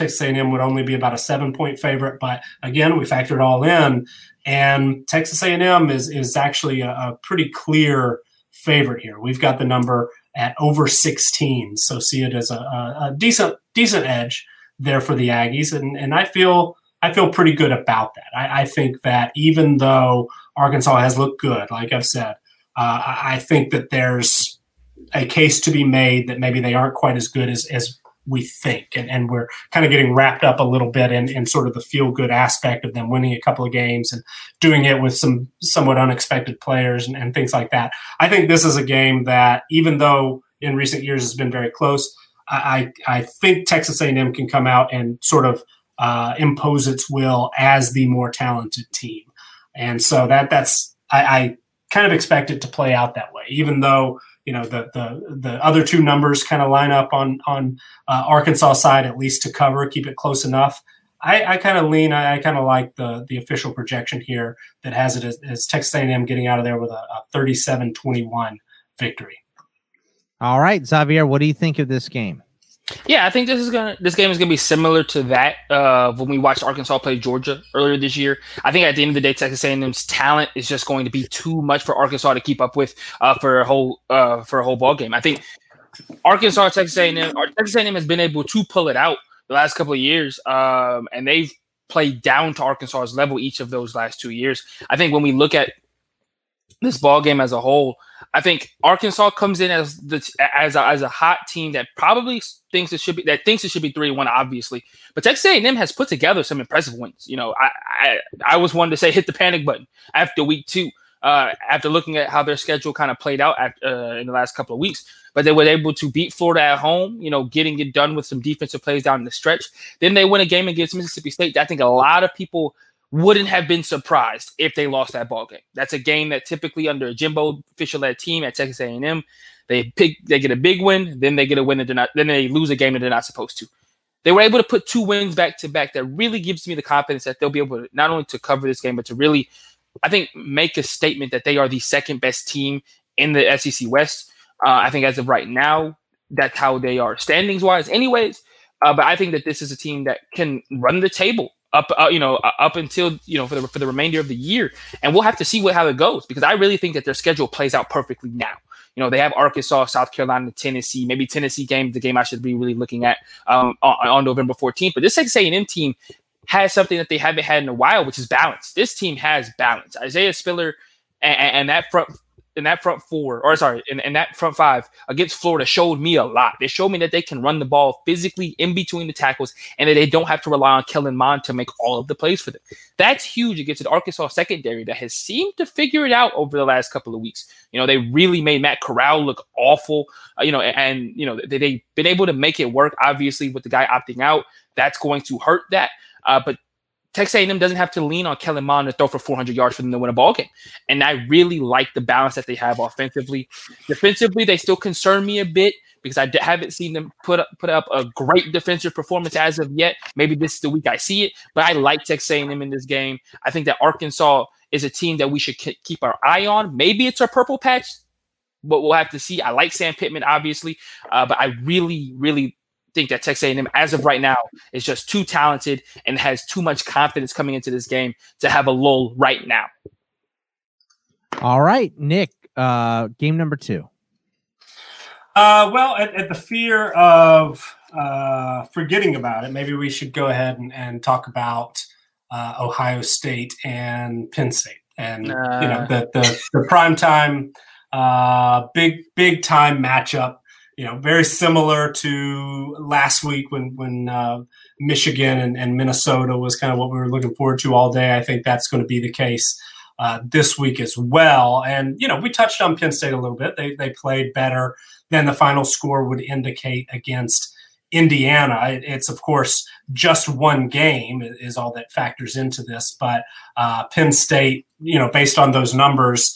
Texas A&M would only be about a seven point favorite. But again, we factor it all in, and Texas A&M is is actually a, a pretty clear favorite here. We've got the number at over 16. So see it as a, a, decent decent edge there for the Aggies, and and I feel I feel pretty good about that. I, I think that even though Arkansas has looked good, like I've said, uh, I think that there's a case to be made that maybe they aren't quite as good as as we think. And, and we're kind of getting wrapped up a little bit in, in sort of the feel good aspect of them winning a couple of games and doing it with some somewhat unexpected players and, and things like that. I think this is a game that, even though in recent years has been very close, I, I think Texas A&M can come out and sort of uh, impose its will as the more talented team. And so that that's I, I kind of expect it to play out that way, even though you know the the the other two numbers kind of line up on on uh, Arkansas side at least to cover, keep it close enough. I, I kind of lean. I, I kind of like the the official projection here that has it as, as Texas A&M getting out of there with a, a 37-21 victory. All right, Xavier, what do you think of this game? Yeah, I think this is gonna this game is gonna be similar to that uh, when we watched Arkansas play Georgia earlier this year. I think at the end of the day, Texas A&M's talent is just going to be too much for Arkansas to keep up with uh, for a whole uh, for a whole ball game. I think Arkansas, Texas A&M, Texas A&M has been able to pull it out the last couple of years, um, and they've played down to Arkansas's level each of those last two years. I think when we look at this ball game as a whole, I think Arkansas comes in as the as a, as a hot team that probably thinks it should be that thinks it should be three one, obviously. But Texas A&M has put together some impressive wins. You know, I I, I was one to say hit the panic button after week two. Uh, after looking at how their schedule kind of played out at, uh, in the last couple of weeks, but they were able to beat Florida at home, you know, getting it done with some defensive plays down the stretch. Then they win a game against Mississippi State. I think a lot of people wouldn't have been surprised if they lost that ball game. That's a game that typically under a Jimbo Fisher-led team at Texas A&M, they pick they get a big win, then they get a win that they're not, then they lose a game that they're not supposed to. They were able to put two wins back to back. That really gives me the confidence that they'll be able to not only to cover this game, but to really, I think, make a statement that they are the second best team in the SEC West. Uh, I think as of right now, that's how they are standings wise, anyways. Uh, but I think that this is a team that can run the table up uh, you know uh, up until you know for the for the remainder of the year. And we'll have to see what how it goes because i really think that their schedule plays out perfectly now. You know they have arkansas south carolina tennessee maybe tennessee game the game i should be really looking at um, on, on november 14th but this texas a&m team has something that they haven't had in a while which is balance this team has balance. Isaiah spiller and, and that front in that front four, or sorry, in, in that front five against Florida showed me a lot. They showed me that they can run the ball physically in between the tackles and that they don't have to rely on Kellen Mond to make all of the plays for them. That's huge against an Arkansas secondary that has seemed to figure it out over the last couple of weeks. You know, they really made Matt Corral look awful, uh, you know, and, you know, they, they've been able to make it work, obviously, with the guy opting out. That's going to hurt that. Uh, but Texas A&M doesn't have to lean on Kellen Mond to throw for 400 yards for them to win a ball game. And I really like the balance that they have offensively. Defensively, they still concern me a bit because I haven't seen them put up put up a great defensive performance as of yet. Maybe this is the week I see it, but I like Texas A&M in this game. I think that Arkansas is a team that we should keep our eye on. Maybe it's a purple patch, but we'll have to see. I like Sam Pittman, obviously, uh, but I really, really think that Texas A&M, as of right now, is just too talented and has too much confidence coming into this game to have a lull right now. All right, Nick, uh, game number two. Uh, well, at, at, the fear of uh, forgetting about it, maybe we should go ahead and, and talk about uh, Ohio State and Penn State, and you know the the, the prime time, uh, big big time matchup you know, very similar to last week when when uh, Michigan and, and, Minnesota was kind of what we were looking forward to all day. I think that's going to be the case uh, this week as well. And you know, we touched on Penn State a little bit. They they played better than the final score would indicate against Indiana. It's of course just one game is all that factors into this, but uh, Penn State, you know, based on those numbers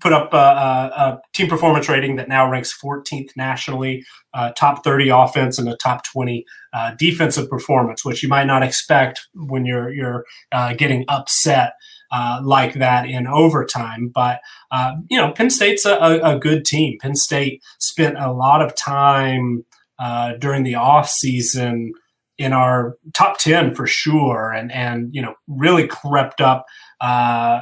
put up a, a, a, team performance rating that now ranks 14th nationally, uh, top 30 offense and a top 20 uh, defensive performance, which you might not expect when you're you're uh, getting upset uh, like that in overtime. But uh, you know, Penn State's a, a, good team. Penn State spent a lot of time uh, during the off season in our top 10 for sure and and you know really crept up uh,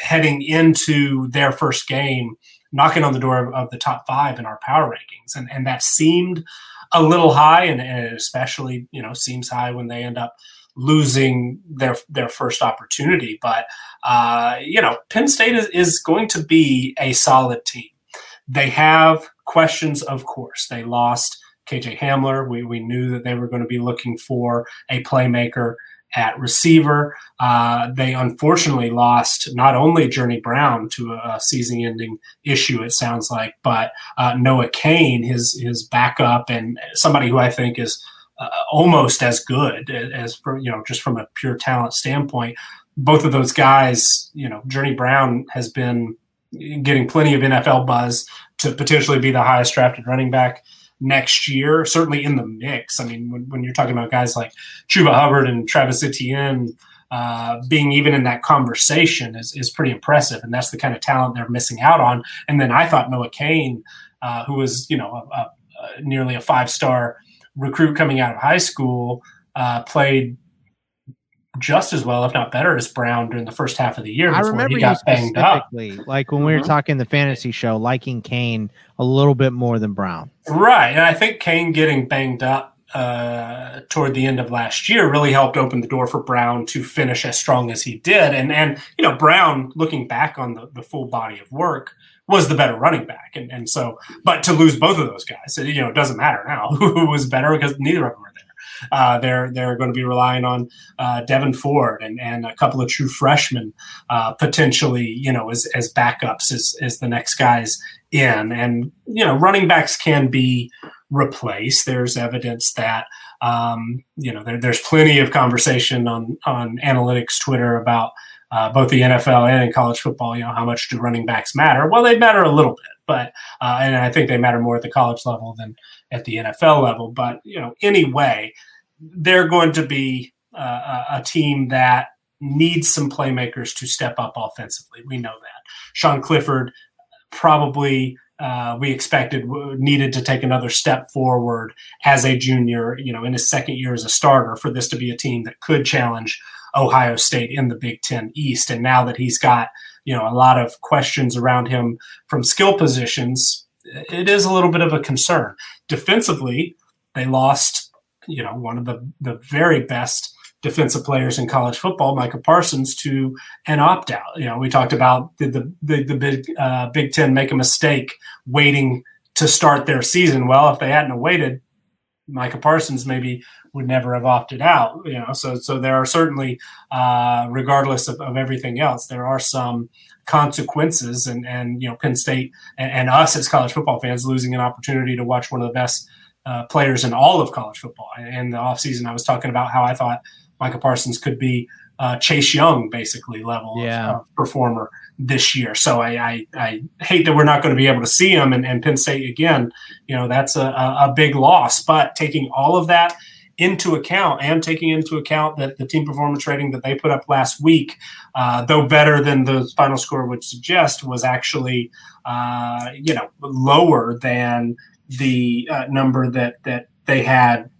heading into their first game, knocking on the door of, of, the top five in our power rankings, and and that seemed a little high, and, and especially you know seems high when they end up losing their their first opportunity. But uh, you know, Penn State is, is going to be a solid team. They have questions, of course. They lost KJ Hamler. We we knew that they were going to be looking for a playmaker at receiver. Uh, they unfortunately lost not only Journey Brown to a season-ending issue, it sounds like, but uh, Noah Cain, his his backup, and somebody who I think is uh, almost as good as you know just from a pure talent standpoint. Both of those guys, you know, Journey Brown has been getting plenty of NFL buzz to potentially be the highest drafted running back next year, certainly in the mix. I mean, when, when you're talking about guys like Chuba Hubbard and Travis Etienne uh, being even in that conversation is, is pretty impressive. And that's the kind of talent they're missing out on. And then I thought Noah Cain, uh, who was, you know, a, a, a nearly a five star recruit coming out of high school, uh, played just as well, if not better, as Brown during the first half of the year. I remember he got banged up. Like when we were mm-hmm. talking the fantasy show, liking Cain a little bit more than Brown. Right, and I think Cain getting banged up uh, toward the end of last year really helped open the door for Brown to finish as strong as he did. And and you know Brown, looking back on the, the full body of work, was the better running back. And and so, but to lose both of those guys, you know, it doesn't matter now who was better because neither of them were there. Uh, they're they're going to be relying on uh, Devyn Ford and, and a couple of true freshmen uh, potentially, you know, as, as backups as, as the next guys in. And you know, running backs can be replaced. There's evidence that um, you know there, there's plenty of conversation on on analytics Twitter about. Uh, both the NFL and in college football, you know, how much do running backs matter? Well, they matter a little bit, but uh, and I think they matter more at the college level than at the NFL level. But you know, anyway, they're going to be uh, a team that needs some playmakers to step up offensively. We know that. Sean Clifford probably uh, we expected needed to take another step forward as a junior, you know, in his second year as a starter for this to be a team that could challenge Ohio State in the Big Ten East. And now that he's got, you know, a lot of questions around him from skill positions, it is a little bit of a concern. Defensively, they lost, you know, one of the, the very best defensive players in college football, Micah Parsons, to an opt out. You know, we talked about did the the, the Big uh, Big Ten make a mistake waiting to start their season? Well, if they hadn't waited, Micah Parsons maybe would never have opted out. You know, so so there are certainly, uh, regardless of, of everything else, there are some consequences, and and you know, Penn State and, and us as college football fans losing an opportunity to watch one of the best. Uh, players in all of college football. In the offseason, I was talking about how I thought Micah Parsons could be uh, Chase Young, basically level yeah. of, of, performer this year. So I, I, I, hate that we're not going to be able to see him. And, and Penn State again, you know, that's a, a big loss. But taking all of that into account and taking into account that the team performance rating that they put up last week, uh, though better than the final score would suggest, was actually uh, you know lower than the uh, number that that they had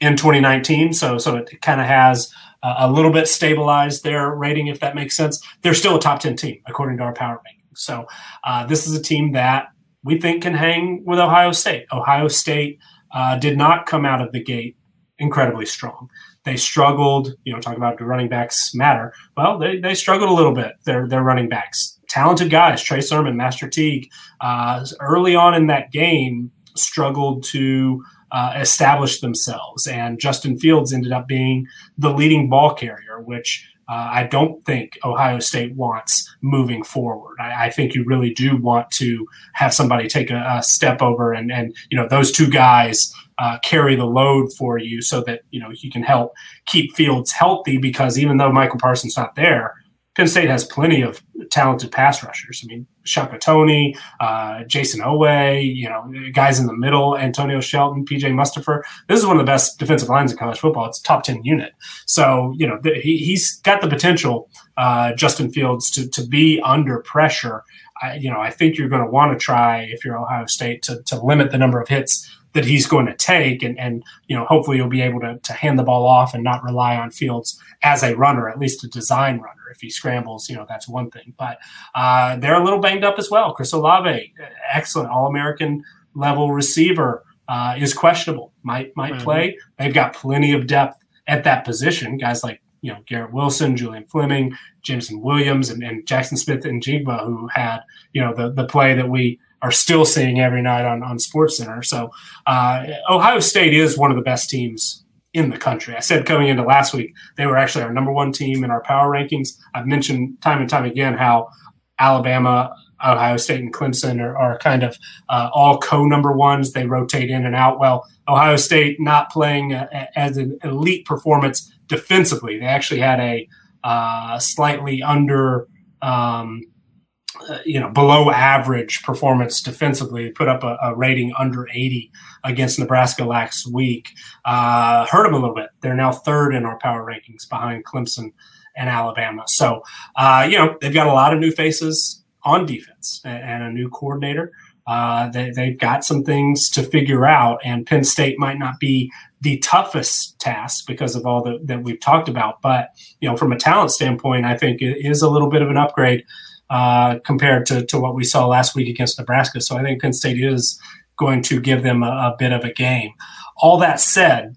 in 2019. So so it kind of has a little bit stabilized their rating, if that makes sense. They're still a top 10 team according to our power rankings. So uh, this is a team that we think can hang with Ohio State. Ohio State uh, did not come out of the gate incredibly strong. They struggled, you know, talking about the running backs matter. Well, they, they struggled a little bit. Their their running backs, talented guys, Trey Sermon, Master Teague, uh, early on in that game struggled to uh, established themselves. And Justin Fields ended up being the leading ball carrier, which uh, I don't think Ohio State wants moving forward. I, I, think you really do want to have somebody take a, a step over and, and, you know, those two guys uh, carry the load for you so that, you know, you can help keep Fields healthy because even though Michael Parsons not there, Penn State has plenty of talented pass rushers. I mean, Shaka Toney, uh, Jayson Oweh, you know, guys in the middle, Antonio Shelton, PJ Mustipher. This is one of the best defensive lines in college football. It's top 10 unit. So, you know, th- he, he's got the potential, uh, Justin Fields, to, to be under pressure. I, you know, I think you're going to want to try, if you're Ohio State, to, to limit the number of hits that he's going to take and, and you know hopefully you'll be able to, to hand the ball off and not rely on fields as a runner at least a design runner. If he scrambles you know that's one thing. But uh, they're a little banged up as well. Chris olave excellent all-american level receiver uh, is questionable. Might might mm-hmm. play. They've got plenty of depth at that position. Guys like you know Garrett Wilson, Julian Fleming, Jameson Williams, and, and Jaxon Smith-Njigba, who had you know the the play that we are still seeing every night on, on Sports Center. So uh, Ohio State is one of the best teams in the country. I said coming into last week, they were actually our number one team in our power rankings. I've mentioned time and time again how Alabama, Ohio State, and Clemson are, are kind of uh, all co number ones. They rotate in and out. Well, Ohio State not playing uh, as an elite performance defensively. They actually had a uh, slightly under. Um, uh, you know below average performance defensively put up a, a, rating under 80 against nebraska last week. Uh, hurt them a little bit. They're now third in our power rankings behind clemson and alabama. So uh, you know they've got a lot of new faces on defense and, and a new coordinator. Uh, they, they've got some things to figure out and penn state might not be the toughest task because of all the, that we've talked about. But you know from a talent standpoint i think it is a little bit of an upgrade uh, compared to, to what we saw last week against Nebraska. So I think Penn State is going to give them a, a bit of a game. All that said,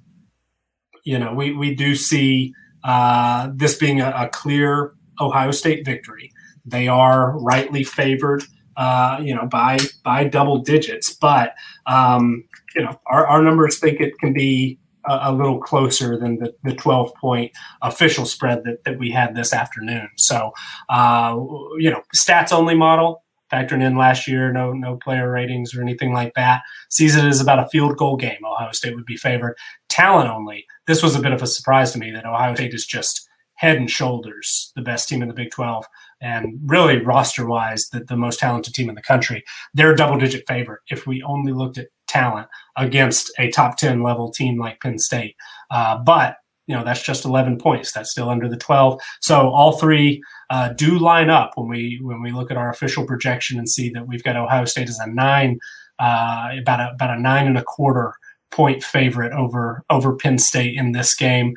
you know, we, we do see uh, this being a, a, clear Ohio State victory. They are rightly favored, uh, you know, by by double digits. But um, you know, our, our numbers think it can be a, a little closer than the, the 12 point official spread that, that we had this afternoon. So, uh, you know, stats only model factoring in last year, no no player ratings or anything like that. Sees it as about a field goal game. Ohio State would be favored. Talent only. This was a bit of a surprise to me that Ohio State is just head and shoulders the best team in the Big 12 and really roster wise the, the most talented team in the country. They're a double digit favorite if we only looked at talent against a top 10 level team like Penn State. Uh, but you know that's just 11 points. That's still under the 12. So all three uh, do line up when we when we look at our official projection and see that we've got Ohio State as a nine, uh, about a, about a nine and a quarter point favorite over over Penn State in this game.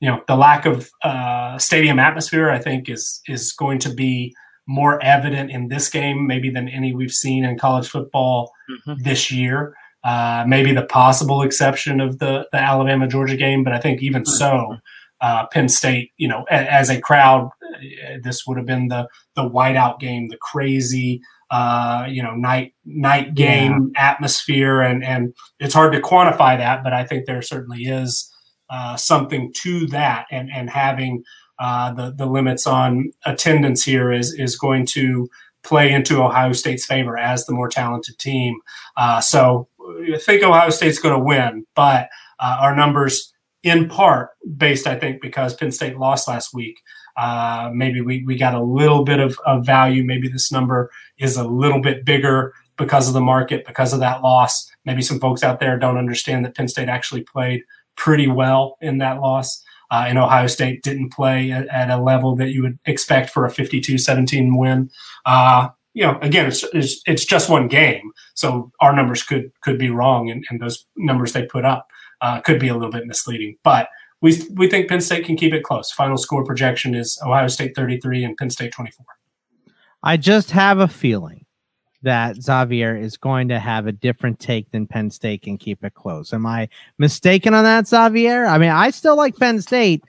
You know the lack of uh, stadium atmosphere, I think, is is going to be more evident in this game maybe than any we've seen in college football mm-hmm. this year. Uh, maybe the possible exception of the the Alabama Georgia game, but I think even so, mm-hmm. uh, Penn State, you know, a, as a crowd, uh, this would have been the the whiteout game, the crazy, uh, you know, night night game yeah. atmosphere, and and it's hard to quantify that, but I think there certainly is uh, something to that, and and having uh, the the limits on attendance here is is going to play into Ohio State's favor as the more talented team. Uh, so I think Ohio State's going to win, but uh, our numbers, in part, based I think because Penn State lost last week. Uh, maybe we, we got a little bit of, of value. Maybe this number is a little bit bigger because of the market, because of that loss. Maybe some folks out there don't understand that Penn State actually played pretty well in that loss uh, and Ohio State didn't play at, at, a level that you would expect for a 52-17 win. Uh, you know, again, it's, it's, it's just one game, so our numbers could could be wrong, and, and those numbers they put up uh, could be a little bit misleading. But we we think Penn State can keep it close. Final score projection is Ohio State 33 and Penn State 24. I just have a feeling that Xavier is going to have a different take than Penn State and keep it close. Am I mistaken on that, Xavier? I mean, I still like Penn State,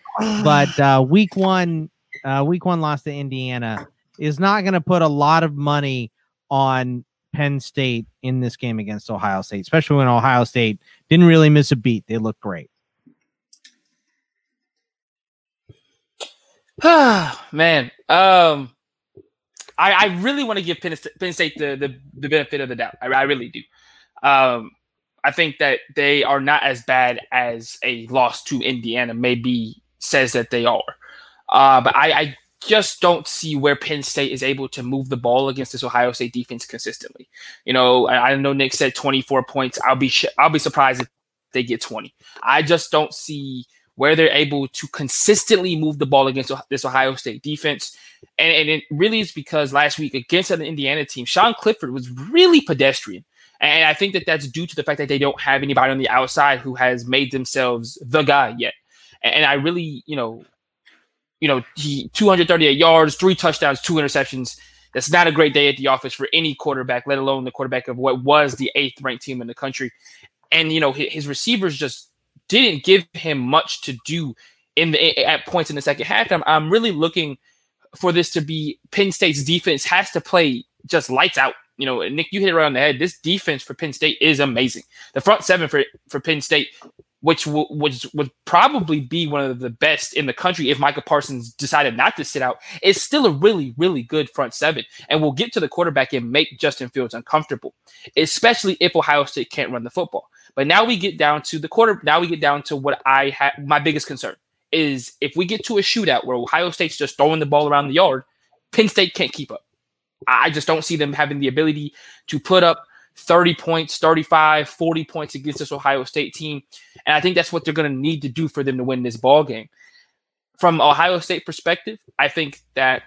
but uh, week one, uh, week one loss to Indiana is not going to put a lot of money on Penn State in this game against Ohio State, especially when Ohio State didn't really miss a beat. They look great. Man, um, I, I really want to give Penn, Penn State the, the, the benefit of the doubt. I, I really do. Um, I think that they are not as bad as a loss to Indiana maybe says that they are. Uh, but I, I just don't see where Penn State is able to move the ball against this Ohio State defense consistently. You know, I, I know Nick said 24 points. I'll be sh- I'll be surprised if they get 20. I just don't see where they're able to consistently move the ball against this Ohio State defense. And, and it really is because last week against an Indiana team, Sean Clifford was really pedestrian. And I think that that's due to the fact that they don't have anybody on the outside who has made themselves the guy yet. And I really, you know, you know, he 238 yards, three touchdowns, two interceptions. That's not a great day at the office for any quarterback, let alone the quarterback of what was the eighth ranked team in the country. And you know, his receivers just didn't give him much to do in the at points in the second half. I'm, I'm really looking for this to be Penn State's defense has to play just lights out. You know, Nick, you hit it right on the head. This defense for Penn State is amazing. The front seven for for Penn State, which w- which would probably be one of the best in the country if Micah Parsons decided not to sit out, is still a really really good front seven, and will get to the quarterback and make Justin Fields uncomfortable, especially if Ohio State can't run the football. But now we get down to the quarter. Now we get down to what I my biggest concern is if we get to a shootout where Ohio State's just throwing the ball around the yard, Penn State can't keep up. I just don't see them having the ability to put up 30 points, 35, 40 points against this Ohio State team. And I think that's what they're going to need to do for them to win this ball game. From Ohio State perspective, I think that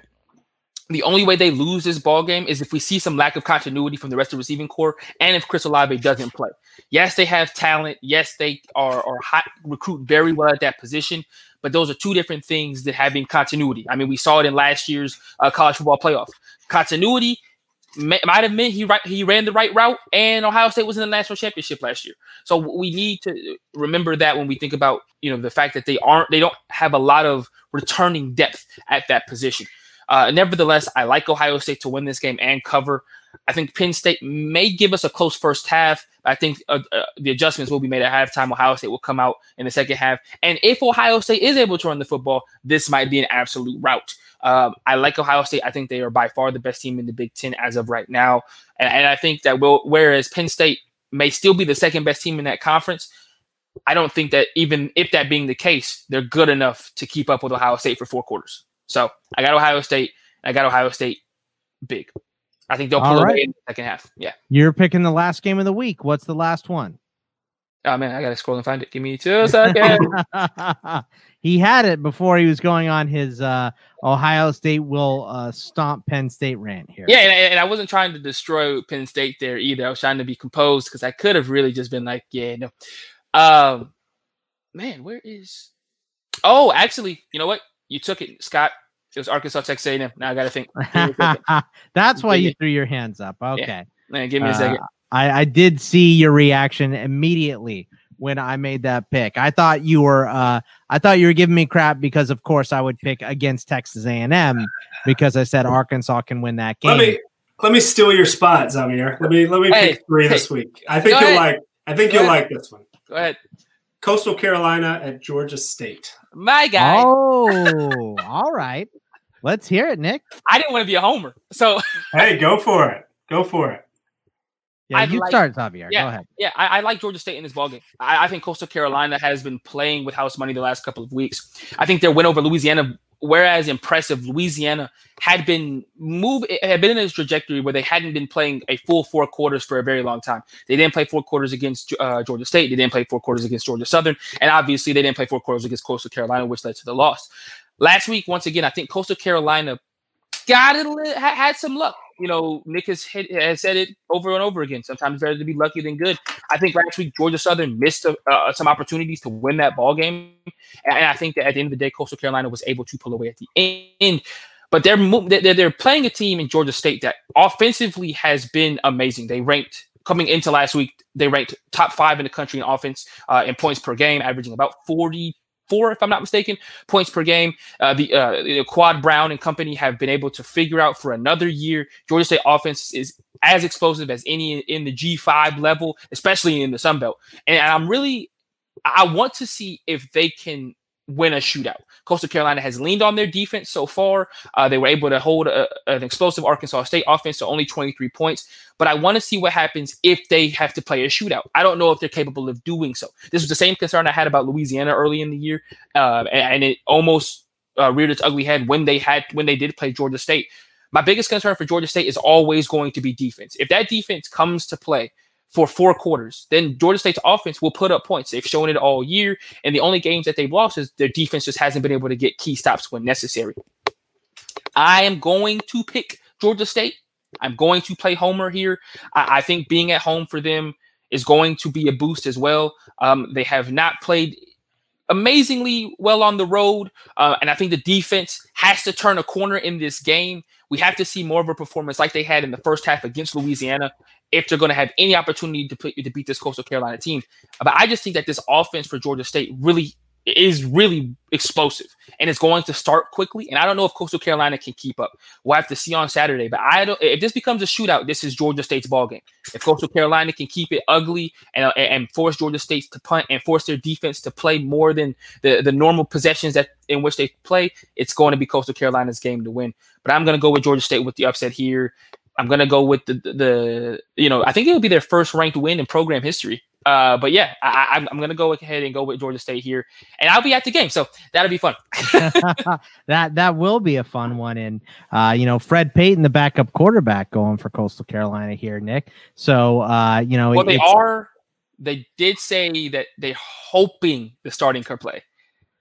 the only way they lose this ball game is if we see some lack of continuity from the rest of the receiving corps and if Chris Olave doesn't play. Yes, they have talent. Yes, they are, are hot, recruit very well at that position, but those are two different things that having continuity. I mean, we saw it in last year's uh, college football playoff. Continuity might have meant he right, he ran the right route, and Ohio State was in the national championship last year. So we need to remember that when we think about you know the fact that they aren't they don't have a lot of returning depth at that position. Uh, nevertheless, I like Ohio State to win this game and cover. I think Penn State may give us a close first half. I think uh, uh, the adjustments will be made at halftime. Ohio State will come out in the second half. And if Ohio State is able to run the football, this might be an absolute rout. Um, I like Ohio State. I think they are by far the best team in the Big Ten as of right now. And, and I think that will, whereas Penn State may still be the second best team in that conference, I don't think that even if that being the case, they're good enough to keep up with Ohio State for four quarters. So I got Ohio State. I got Ohio State big. I think they'll pull right. away in the second half. Yeah. You're picking the last game of the week. What's the last one? Oh man, I gotta scroll and find it. Give me two seconds. he had it before he was going on his uh, Ohio State will uh, stomp Penn State rant here. Yeah, and, and, I wasn't trying to destroy Penn State there either. I was trying to be composed because I could have really just been like, yeah, no. Um, man, where is? Oh, actually, you know what? You took it, Scott. It was Arkansas Texas A&M. Now I got to think. That's why you threw your hands up. Okay. Yeah. Man, give me a second. Uh, I, I did see your reaction immediately when I made that pick. I thought you were uh, I thought you were giving me crap because of course I would pick against Texas A&M because I said Arkansas can win that game. Let me let me steal your spot, Zamir. Let me let me hey, pick three hey, this week. I think you'll ahead. like I think Go you'll ahead. like this one. Go ahead. Coastal Carolina at Georgia State. My guy. Oh, all right. Let's hear it, Nick. I didn't want to be a homer. So Hey, go for it. Go for it. Yeah, I you like, start, Xavier. Yeah, Go ahead. Yeah, I, I, like Georgia State in this ballgame. I, I think Coastal Carolina has been playing with house money the last couple of weeks. I think their win over Louisiana, whereas impressive, Louisiana had been move had been in this trajectory where they hadn't been playing a full four quarters for a very long time. They didn't play four quarters against uh, Georgia State. They didn't play four quarters against Georgia Southern, and obviously they didn't play four quarters against Coastal Carolina, which led to the loss. Last week, once again, I think Coastal Carolina got it, had some luck you know, Nick has, hit, has said it over and over again. Sometimes better to be lucky than good. I think last week Georgia Southern missed uh, some opportunities to win that ball game, and I think that at the end of the day, Coastal Carolina was able to pull away at the end. But they're they're, they're playing a team in Georgia State that offensively has been amazing. They ranked coming into last week. They ranked top five in the country in offense uh, in points per game, averaging about forty four, if I'm not mistaken, points per game. Uh, the, uh, Quad Brown and company have been able to figure out for another year. Georgia State offense is as explosive as any in the G5 level, especially in the Sun Belt. And I'm really, I want to see if they can win a shootout. Coastal Carolina has leaned on their defense so far. Uh, they were able to hold a, an explosive Arkansas State offense to only 23 points. But I want to see what happens if they have to play a shootout. I don't know if they're capable of doing so. This was the same concern I had about Louisiana early in the year, uh, and, and, it almost uh, reared its ugly head when they had when they did play Georgia State. My biggest concern for Georgia State is always going to be defense. If that defense comes to play for four quarters, then Georgia State's offense will put up points. They've shown it all year, and the only games that they've lost is their defense just hasn't been able to get key stops when necessary. I am going to pick Georgia State. I'm going to play Homer here. I, I think being at home for them is going to be a boost as well. Um, they have not played amazingly well on the road. Uh, and I think the defense has to turn a corner in this game. We have to see more of a performance like they had in the first half against Louisiana if they're going to have any opportunity to, put, to beat this Coastal Carolina team. But I just think that this offense for Georgia State really is really explosive and it's going to start quickly. And I don't know if Coastal Carolina can keep up. We'll have to see on Saturday. But I don't. If this becomes a shootout, this is Georgia State's ball game. If Coastal Carolina can keep it ugly and uh, and force Georgia State to punt and force their defense to play more than the the normal possessions that in which they play, it's going to be Coastal Carolina's game to win. But I'm going to go with Georgia State with the upset here. I'm gonna go with the, the, the you know I think it'll be their first ranked win in program history. Uh, but yeah, I, am gonna go ahead and go with Georgia State here, and I'll be at the game, so that'll be fun. that that will be a fun one, and uh, you know Fred Payton, the backup quarterback, going for Coastal Carolina here, Nick. So uh, you know, well, they are. They did say that they're hoping the starting could play.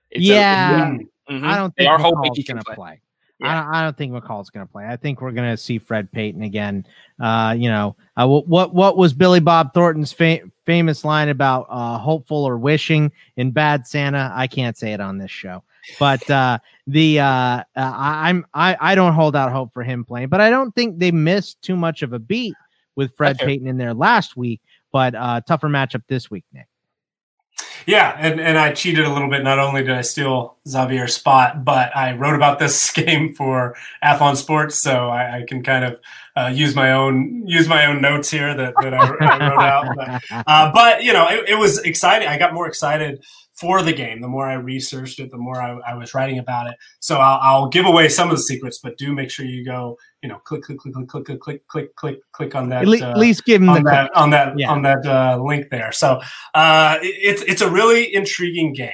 It's yeah, a, mm-hmm. I don't think they are hoping he can play. play. Yeah. I, don't, I don't think McCall's going to play. I think we're going to see Fred Payton again. Uh, you know, uh, what what was Billy Bob Thornton's fa- famous line about uh, hopeful or wishing in Bad Santa? I can't say it on this show, but uh, the uh, uh, I'm I I don't hold out hope for him playing, but I don't think they missed too much of a beat with Fred. Payton in there last week. But uh, tougher matchup this week, Nick. Yeah, and, and I cheated a little bit. Not only did I steal Xavier's spot, but I wrote about this game for Athlon Sports, so I, I can kind of uh, use my own use my own notes here that, that I, I wrote out. But, uh, but you know, it, it, was exciting. I got more excited for the game. The more I researched it, the more I, I was writing about it. So I'll, I'll, give away some of the secrets, but do make sure you go, you know, click, click, click, click, click, click, click, click, click, click on that. At, uh, least give them on that on that yeah. on that uh, link there. So uh, it, it's it's a really intriguing game,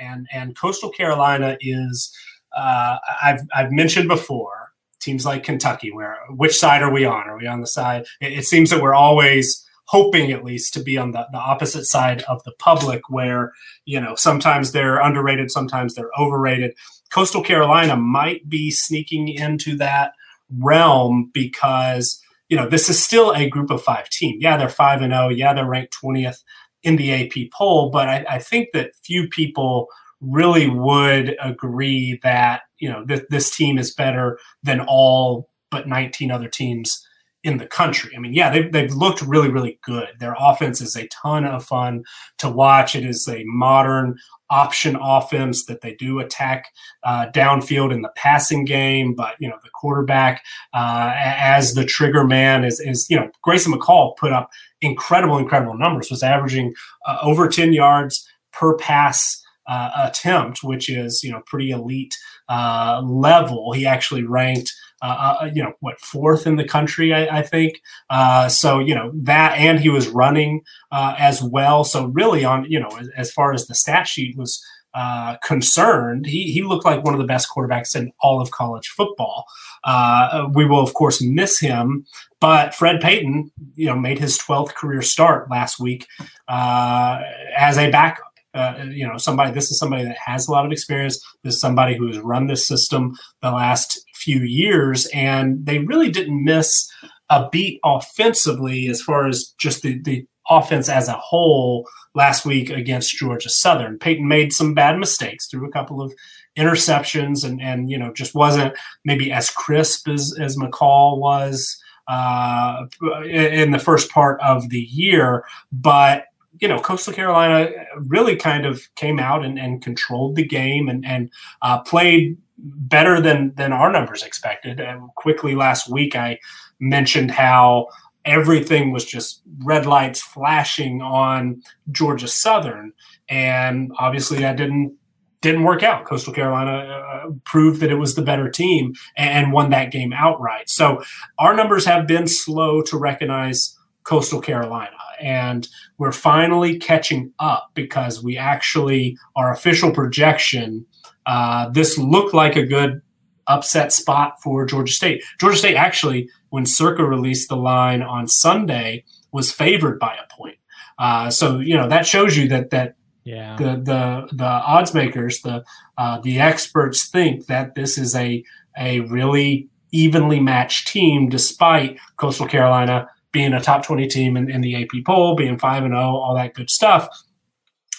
and and Coastal Carolina is uh, I've I've mentioned before teams like Kentucky, where which side are we on? Are we on the side? It, it seems that we're always hoping at least to be on the, the opposite side of the public where, you know, sometimes they're underrated, sometimes they're overrated. Coastal Carolina might be sneaking into that realm because, you know, this is still a group of five team. Yeah, they're 5 and 0. Yeah, they're ranked 20th in the AP poll, but I, I think that few people really would agree that, you know, th- this team is better than all but 19 other teams in the country. I mean, yeah, they've, they've looked really, really good. Their offense is a ton of fun to watch. It is a modern option offense that they do attack uh, downfield in the passing game, but you know the quarterback uh, as the trigger man is is you know Grayson McCall put up incredible, incredible numbers. Was averaging uh, over ten yards per pass. Uh, attempt, which is you know pretty elite uh, level. He actually ranked uh, uh, you know, what fourth in the country, I, I think. Uh, so you know that, and he was running uh, as well. So really, on you know, as, as far as the stat sheet was uh, concerned, he, he looked like one of the best quarterbacks in all of college football. Uh, we will, of course, miss him, but Fred Payton, you know, made his 12th career start last week uh, as a backup. Uh, you know, somebody. This is somebody that has a lot of experience. This is somebody who has run this system the last few years, and they really didn't miss a beat offensively as far as just the, the offense as a whole last week against Georgia Southern. Payton made some bad mistakes, threw a couple of interceptions, and and you know just wasn't maybe as crisp as as McCall was uh, in the first part of the year, but you know, Coastal Carolina really kind of came out and, and controlled the game and, and uh, played better than than our numbers expected. And quickly last week, I mentioned how everything was just red lights flashing on Georgia Southern, and obviously that didn't didn't work out. Coastal Carolina uh, proved that it was the better team and won that game outright. So our numbers have been slow to recognize Coastal Carolina. And we're finally catching up because we actually, our official projection uh, this looked like a good upset spot for Georgia State. Georgia State actually, when Circa released the line on Sunday, was favored by a point. Uh, so you know that shows you that that yeah. the the the odds makers, the uh, the experts think that this is a a really evenly matched team, despite Coastal Carolina being a top twenty team in, in the AP poll, being five and zero, oh, all that good stuff.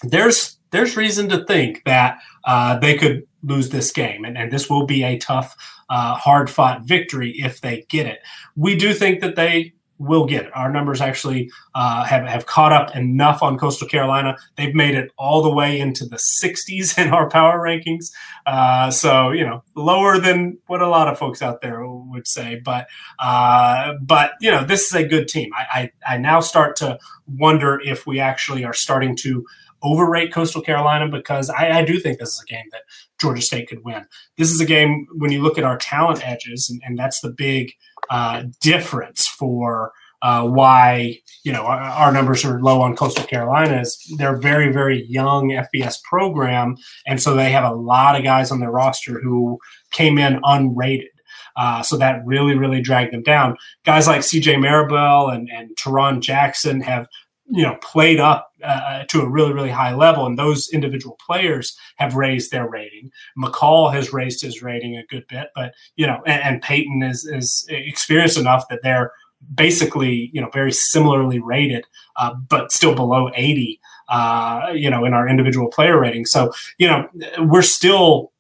There's there's reason to think that uh, they could lose this game, and, and this will be a tough, uh, hard fought victory if they get it. We do think that they will get it. Our numbers actually uh, have, have caught up enough on Coastal Carolina. They've made it all the way into the 60s in our power rankings. Uh, so, you know, lower than what a lot of folks out there would say. But, uh, but you know, this is a good team. I, I, I now start to wonder if we actually are starting to overrate Coastal Carolina because I, I, do think this is a game that Georgia State could win. This is a game when you look at our talent edges, and, and that's the big uh, difference for uh, why you know our, our, numbers are low on Coastal Carolina is they're very very young FBS program, and so they have a lot of guys on their roster who came in unrated. Uh, so that really, really dragged them down. Guys like CJ Marable and, and Tarron Jackson have you know played up uh, to a really really high level and those individual players have raised their rating. Mccall has raised his rating a good bit but you know and, and payton is is experienced enough that they're basically you know very similarly rated uh, but still below 80 uh, you know in our individual player rating. So you know we're still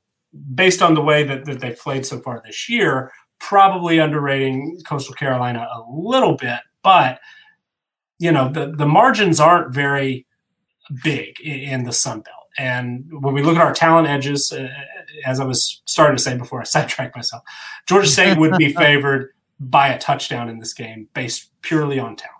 based on the way that, that they've played so far this year probably underrating coastal carolina a little bit but you know the the margins aren't very big in, the Sun Belt. And when we look at our talent edges, uh, as I was starting to say before I sidetracked myself, Georgia State would be favored by a touchdown in this game based purely on talent.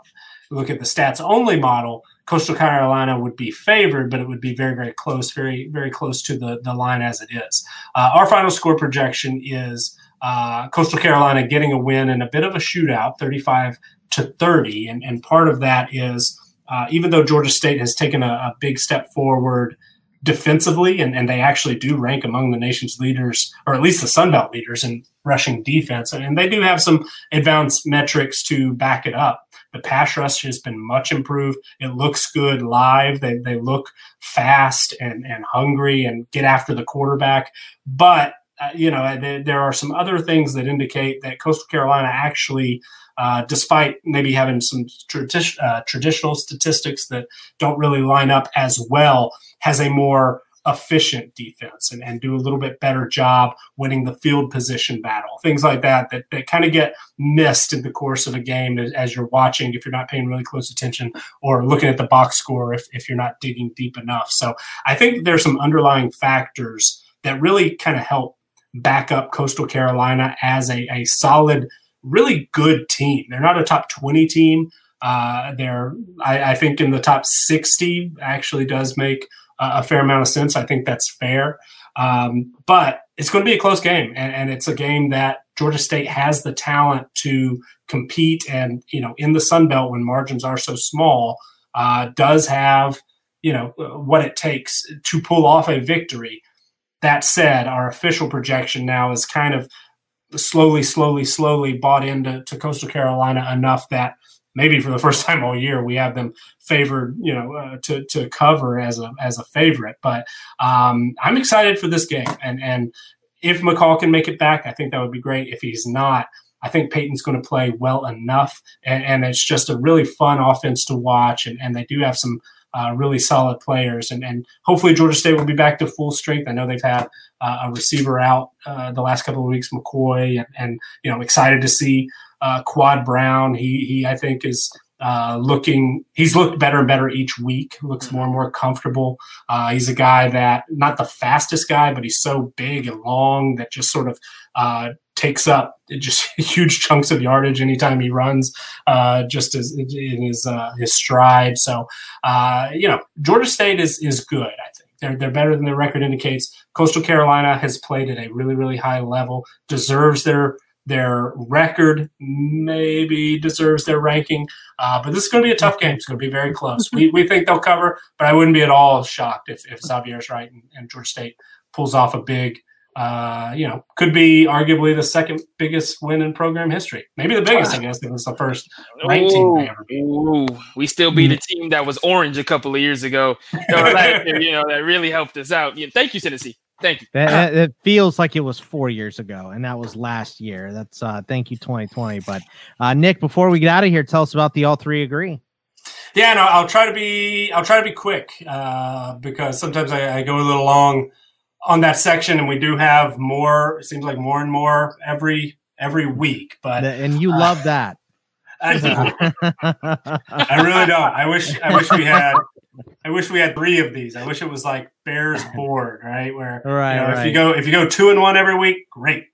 Look at the stats only model. Coastal Carolina would be favored, but it would be very, very close, very, very close to the, the line as it is. Uh, our final score projection is uh, Coastal Carolina getting a win in a bit of a shootout, 35 to 30. And, and part of that is uh, even though Georgia State has taken a, a big step forward defensively, and, and they actually do rank among the nation's leaders, or at least the Sun Belt leaders in rushing defense, and they do have some advanced metrics to back it up. The pass rush has been much improved. It looks good live. They, they look fast and, and hungry and get after the quarterback. But, uh, you know, there, there are some other things that indicate that Coastal Carolina actually – uh, despite maybe having some tradi- uh, traditional statistics that don't really line up as well, has a more efficient defense and, and do a little bit better job winning the field position battle. Things like that that, that kind of get missed in the course of a game as, as, you're watching if you're not paying really close attention or looking at the box score if, if you're not digging deep enough. So I think there's some underlying factors that really kind of help back up Coastal Carolina as a, a solid – really good team. They're not a top 20 team. Uh, they're, I, I, think, in the top 60 actually does make a, a fair amount of sense. I think that's fair. Um, but it's going to be a close game, and, and, it's a game that Georgia State has the talent to compete. And you know, in the Sun Belt, when margins are so small, uh, does have you know what it takes to pull off a victory. That said, our official projection now is kind of slowly, slowly, slowly bought into to Coastal Carolina enough that maybe for the first time all year we have them favored, you know, uh, to to cover as a as a favorite. But um, I'm excited for this game, and and if McCall can make it back, I think that would be great. If he's not. I think Payton's going to play well enough, and, and it's just a really fun offense to watch. And, and they do have some uh, really solid players. And, and hopefully Georgia State will be back to full strength. I know they've had uh, a receiver out uh, the last couple of weeks, McCoy, and, and you know excited to see uh, Quad Brown. He he I think is uh, looking he's looked better and better each week looks more and more comfortable uh, he's a guy that not the fastest guy but he's so big and long that just sort of uh, takes up just huge chunks of yardage anytime he runs uh, just as in his uh, his stride so uh, you know Georgia State is is good I think they're, they're better than their record indicates Coastal Carolina has played at a really really high level deserves their their record maybe deserves their ranking, uh, but this is going to be a tough game. It's going to be very close. we, we think they'll cover, but I wouldn't be at all shocked if, if Xavier's right and, and Georgia State pulls off a big, uh, you know, could be arguably the second biggest win in program history. Maybe the biggest, I guess, if it was the first ranked team Ooh, we still beat a team that was orange a couple of years ago. you know, that really helped us out. thank you, Tennessee. Thank you. That, it feels like it was four years ago, and that was last year. That's uh thank you 2020. But uh Nick, before we get out of here, tell us about the all three agree. Yeah, no, I'll try to be I'll try to be quick uh, because sometimes I, I, go a little long on that section, and we do have more. It seems like more and more every every week. But and you uh, love that. I do. I really don't. I wish I wish we had I wish we had three of these. I wish it was like Bears board, right? Where right, you know, right. if you go if you go two and one every week, great.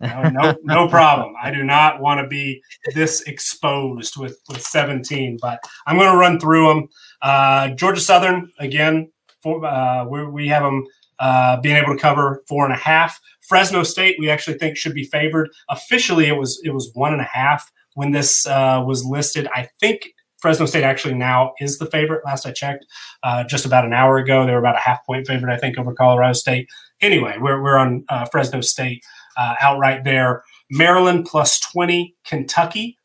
No, no, no problem. I do not want to be this exposed with with 17, but I'm going to run through them. Uh, Georgia Southern again. For, uh, we have them uh, being able to cover four and a half. Fresno State, we actually think should be favored. Officially, it was it was one and a half when this uh, was listed. I think Fresno State actually now is the favorite. Last I checked, uh, just about an hour ago, they were about a half point favorite, I think, over Colorado State. Anyway, we're, we're on uh, Fresno State uh, outright there. Maryland plus 20, Kentucky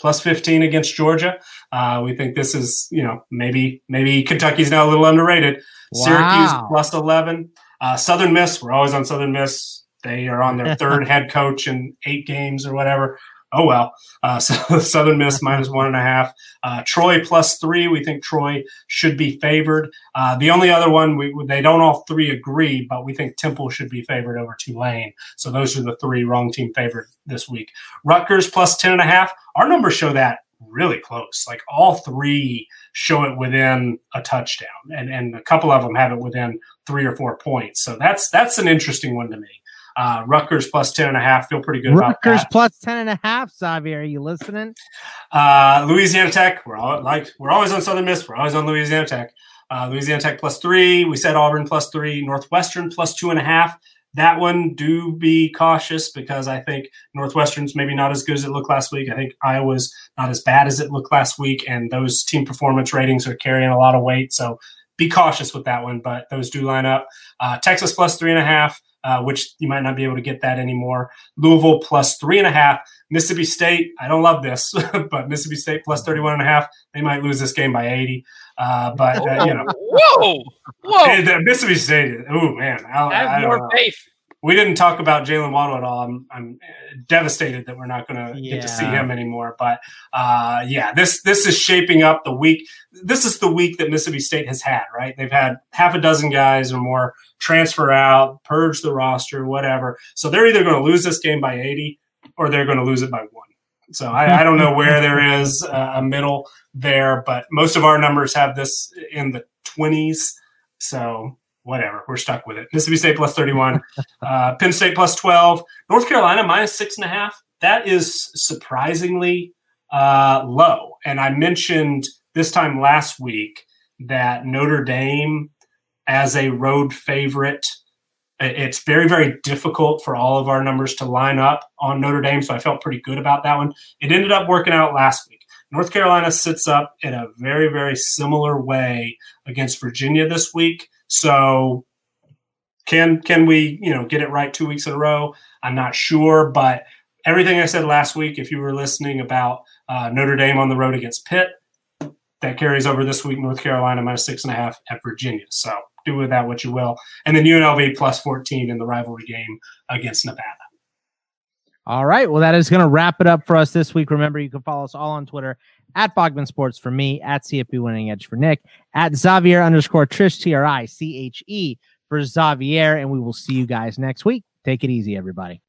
plus 15 against Georgia. Uh, we think this is, you know, maybe maybe Kentucky's now a little underrated. Wow. Syracuse plus 11. Uh, Southern Miss, we're always on Southern Miss. They are on their third head coach in eight games or whatever oh well. Uh, so Southern Miss minus one and a half. Uh, Troy plus three. We think Troy should be favored. Uh, the only other one we they don't all three agree, but we think Temple should be favored over Tulane. So those are the three wrong team favored this week. Rutgers plus ten and a half. Our numbers show that really close. Like all three show it within a touchdown, and and a couple of them have it within three or four points. So that's that's an interesting one to me. Uh, Rutgers plus 10 and a half. Feel pretty good Rutgers plus 10 and a half, Xavier. Are you listening? Uh, Louisiana Tech. We're all like, we're always on Southern Miss. We're always on Louisiana Tech. Uh, Louisiana Tech plus three. We said Auburn plus three. Northwestern plus two and a half. That one, do be cautious because I think Northwestern's maybe not as good as it looked last week. I think Iowa's not as bad as it looked last week, and those team performance ratings are carrying a lot of weight. So be cautious with that one, but those do line up. Uh, Texas plus three and a half. uh, which you might not be able to get that anymore. Louisville plus three and a half. Mississippi State, I don't love this, but Mississippi State plus 31 and a half. They might lose this game by 80. Uh, but, uh, you know. Whoa! Whoa! Mississippi State, oh, man. I, I have I more know. faith we didn't talk about Jaylen Waddle at all. I'm, I'm devastated that we're not going to yeah. get to see him anymore. But uh, yeah, this this is shaping up the week. This is the week that Mississippi State has had. Right, they've had half a dozen guys or more transfer out, purge the roster, whatever. So they're either going to lose this game by 80 or they're going to lose it by one. So I, I don't know where there is a middle there, but most of our numbers have this in the 20s. So whatever. We're stuck with it. Mississippi State plus 31, uh, Penn State plus 12, North Carolina minus six and a half. That is surprisingly uh, low. And I mentioned this time last week that Notre Dame, as a road favorite, it's very, very difficult for all of our numbers to line up on Notre Dame. So I felt pretty good about that one. It ended up working out last week. North Carolina sits up in a very, very similar way against Virginia this week. So can can we you know get it right two weeks in a row? I'm not sure, but everything I said last week, if you were listening about uh, Notre Dame on the road against Pitt, that carries over this week. North Carolina minus six and a half at Virginia. So do with that what you will. And then UNLV plus 14 in the rivalry game against Nevada. All right. Well, that is going to wrap it up for us this week. Remember, you can follow us all on Twitter at Bogman Sports for me, at CFB Winning Edge for Nick, at Xavier underscore Triche, T R I C H E for Xavier. And we will see you guys next week. Take it easy, everybody.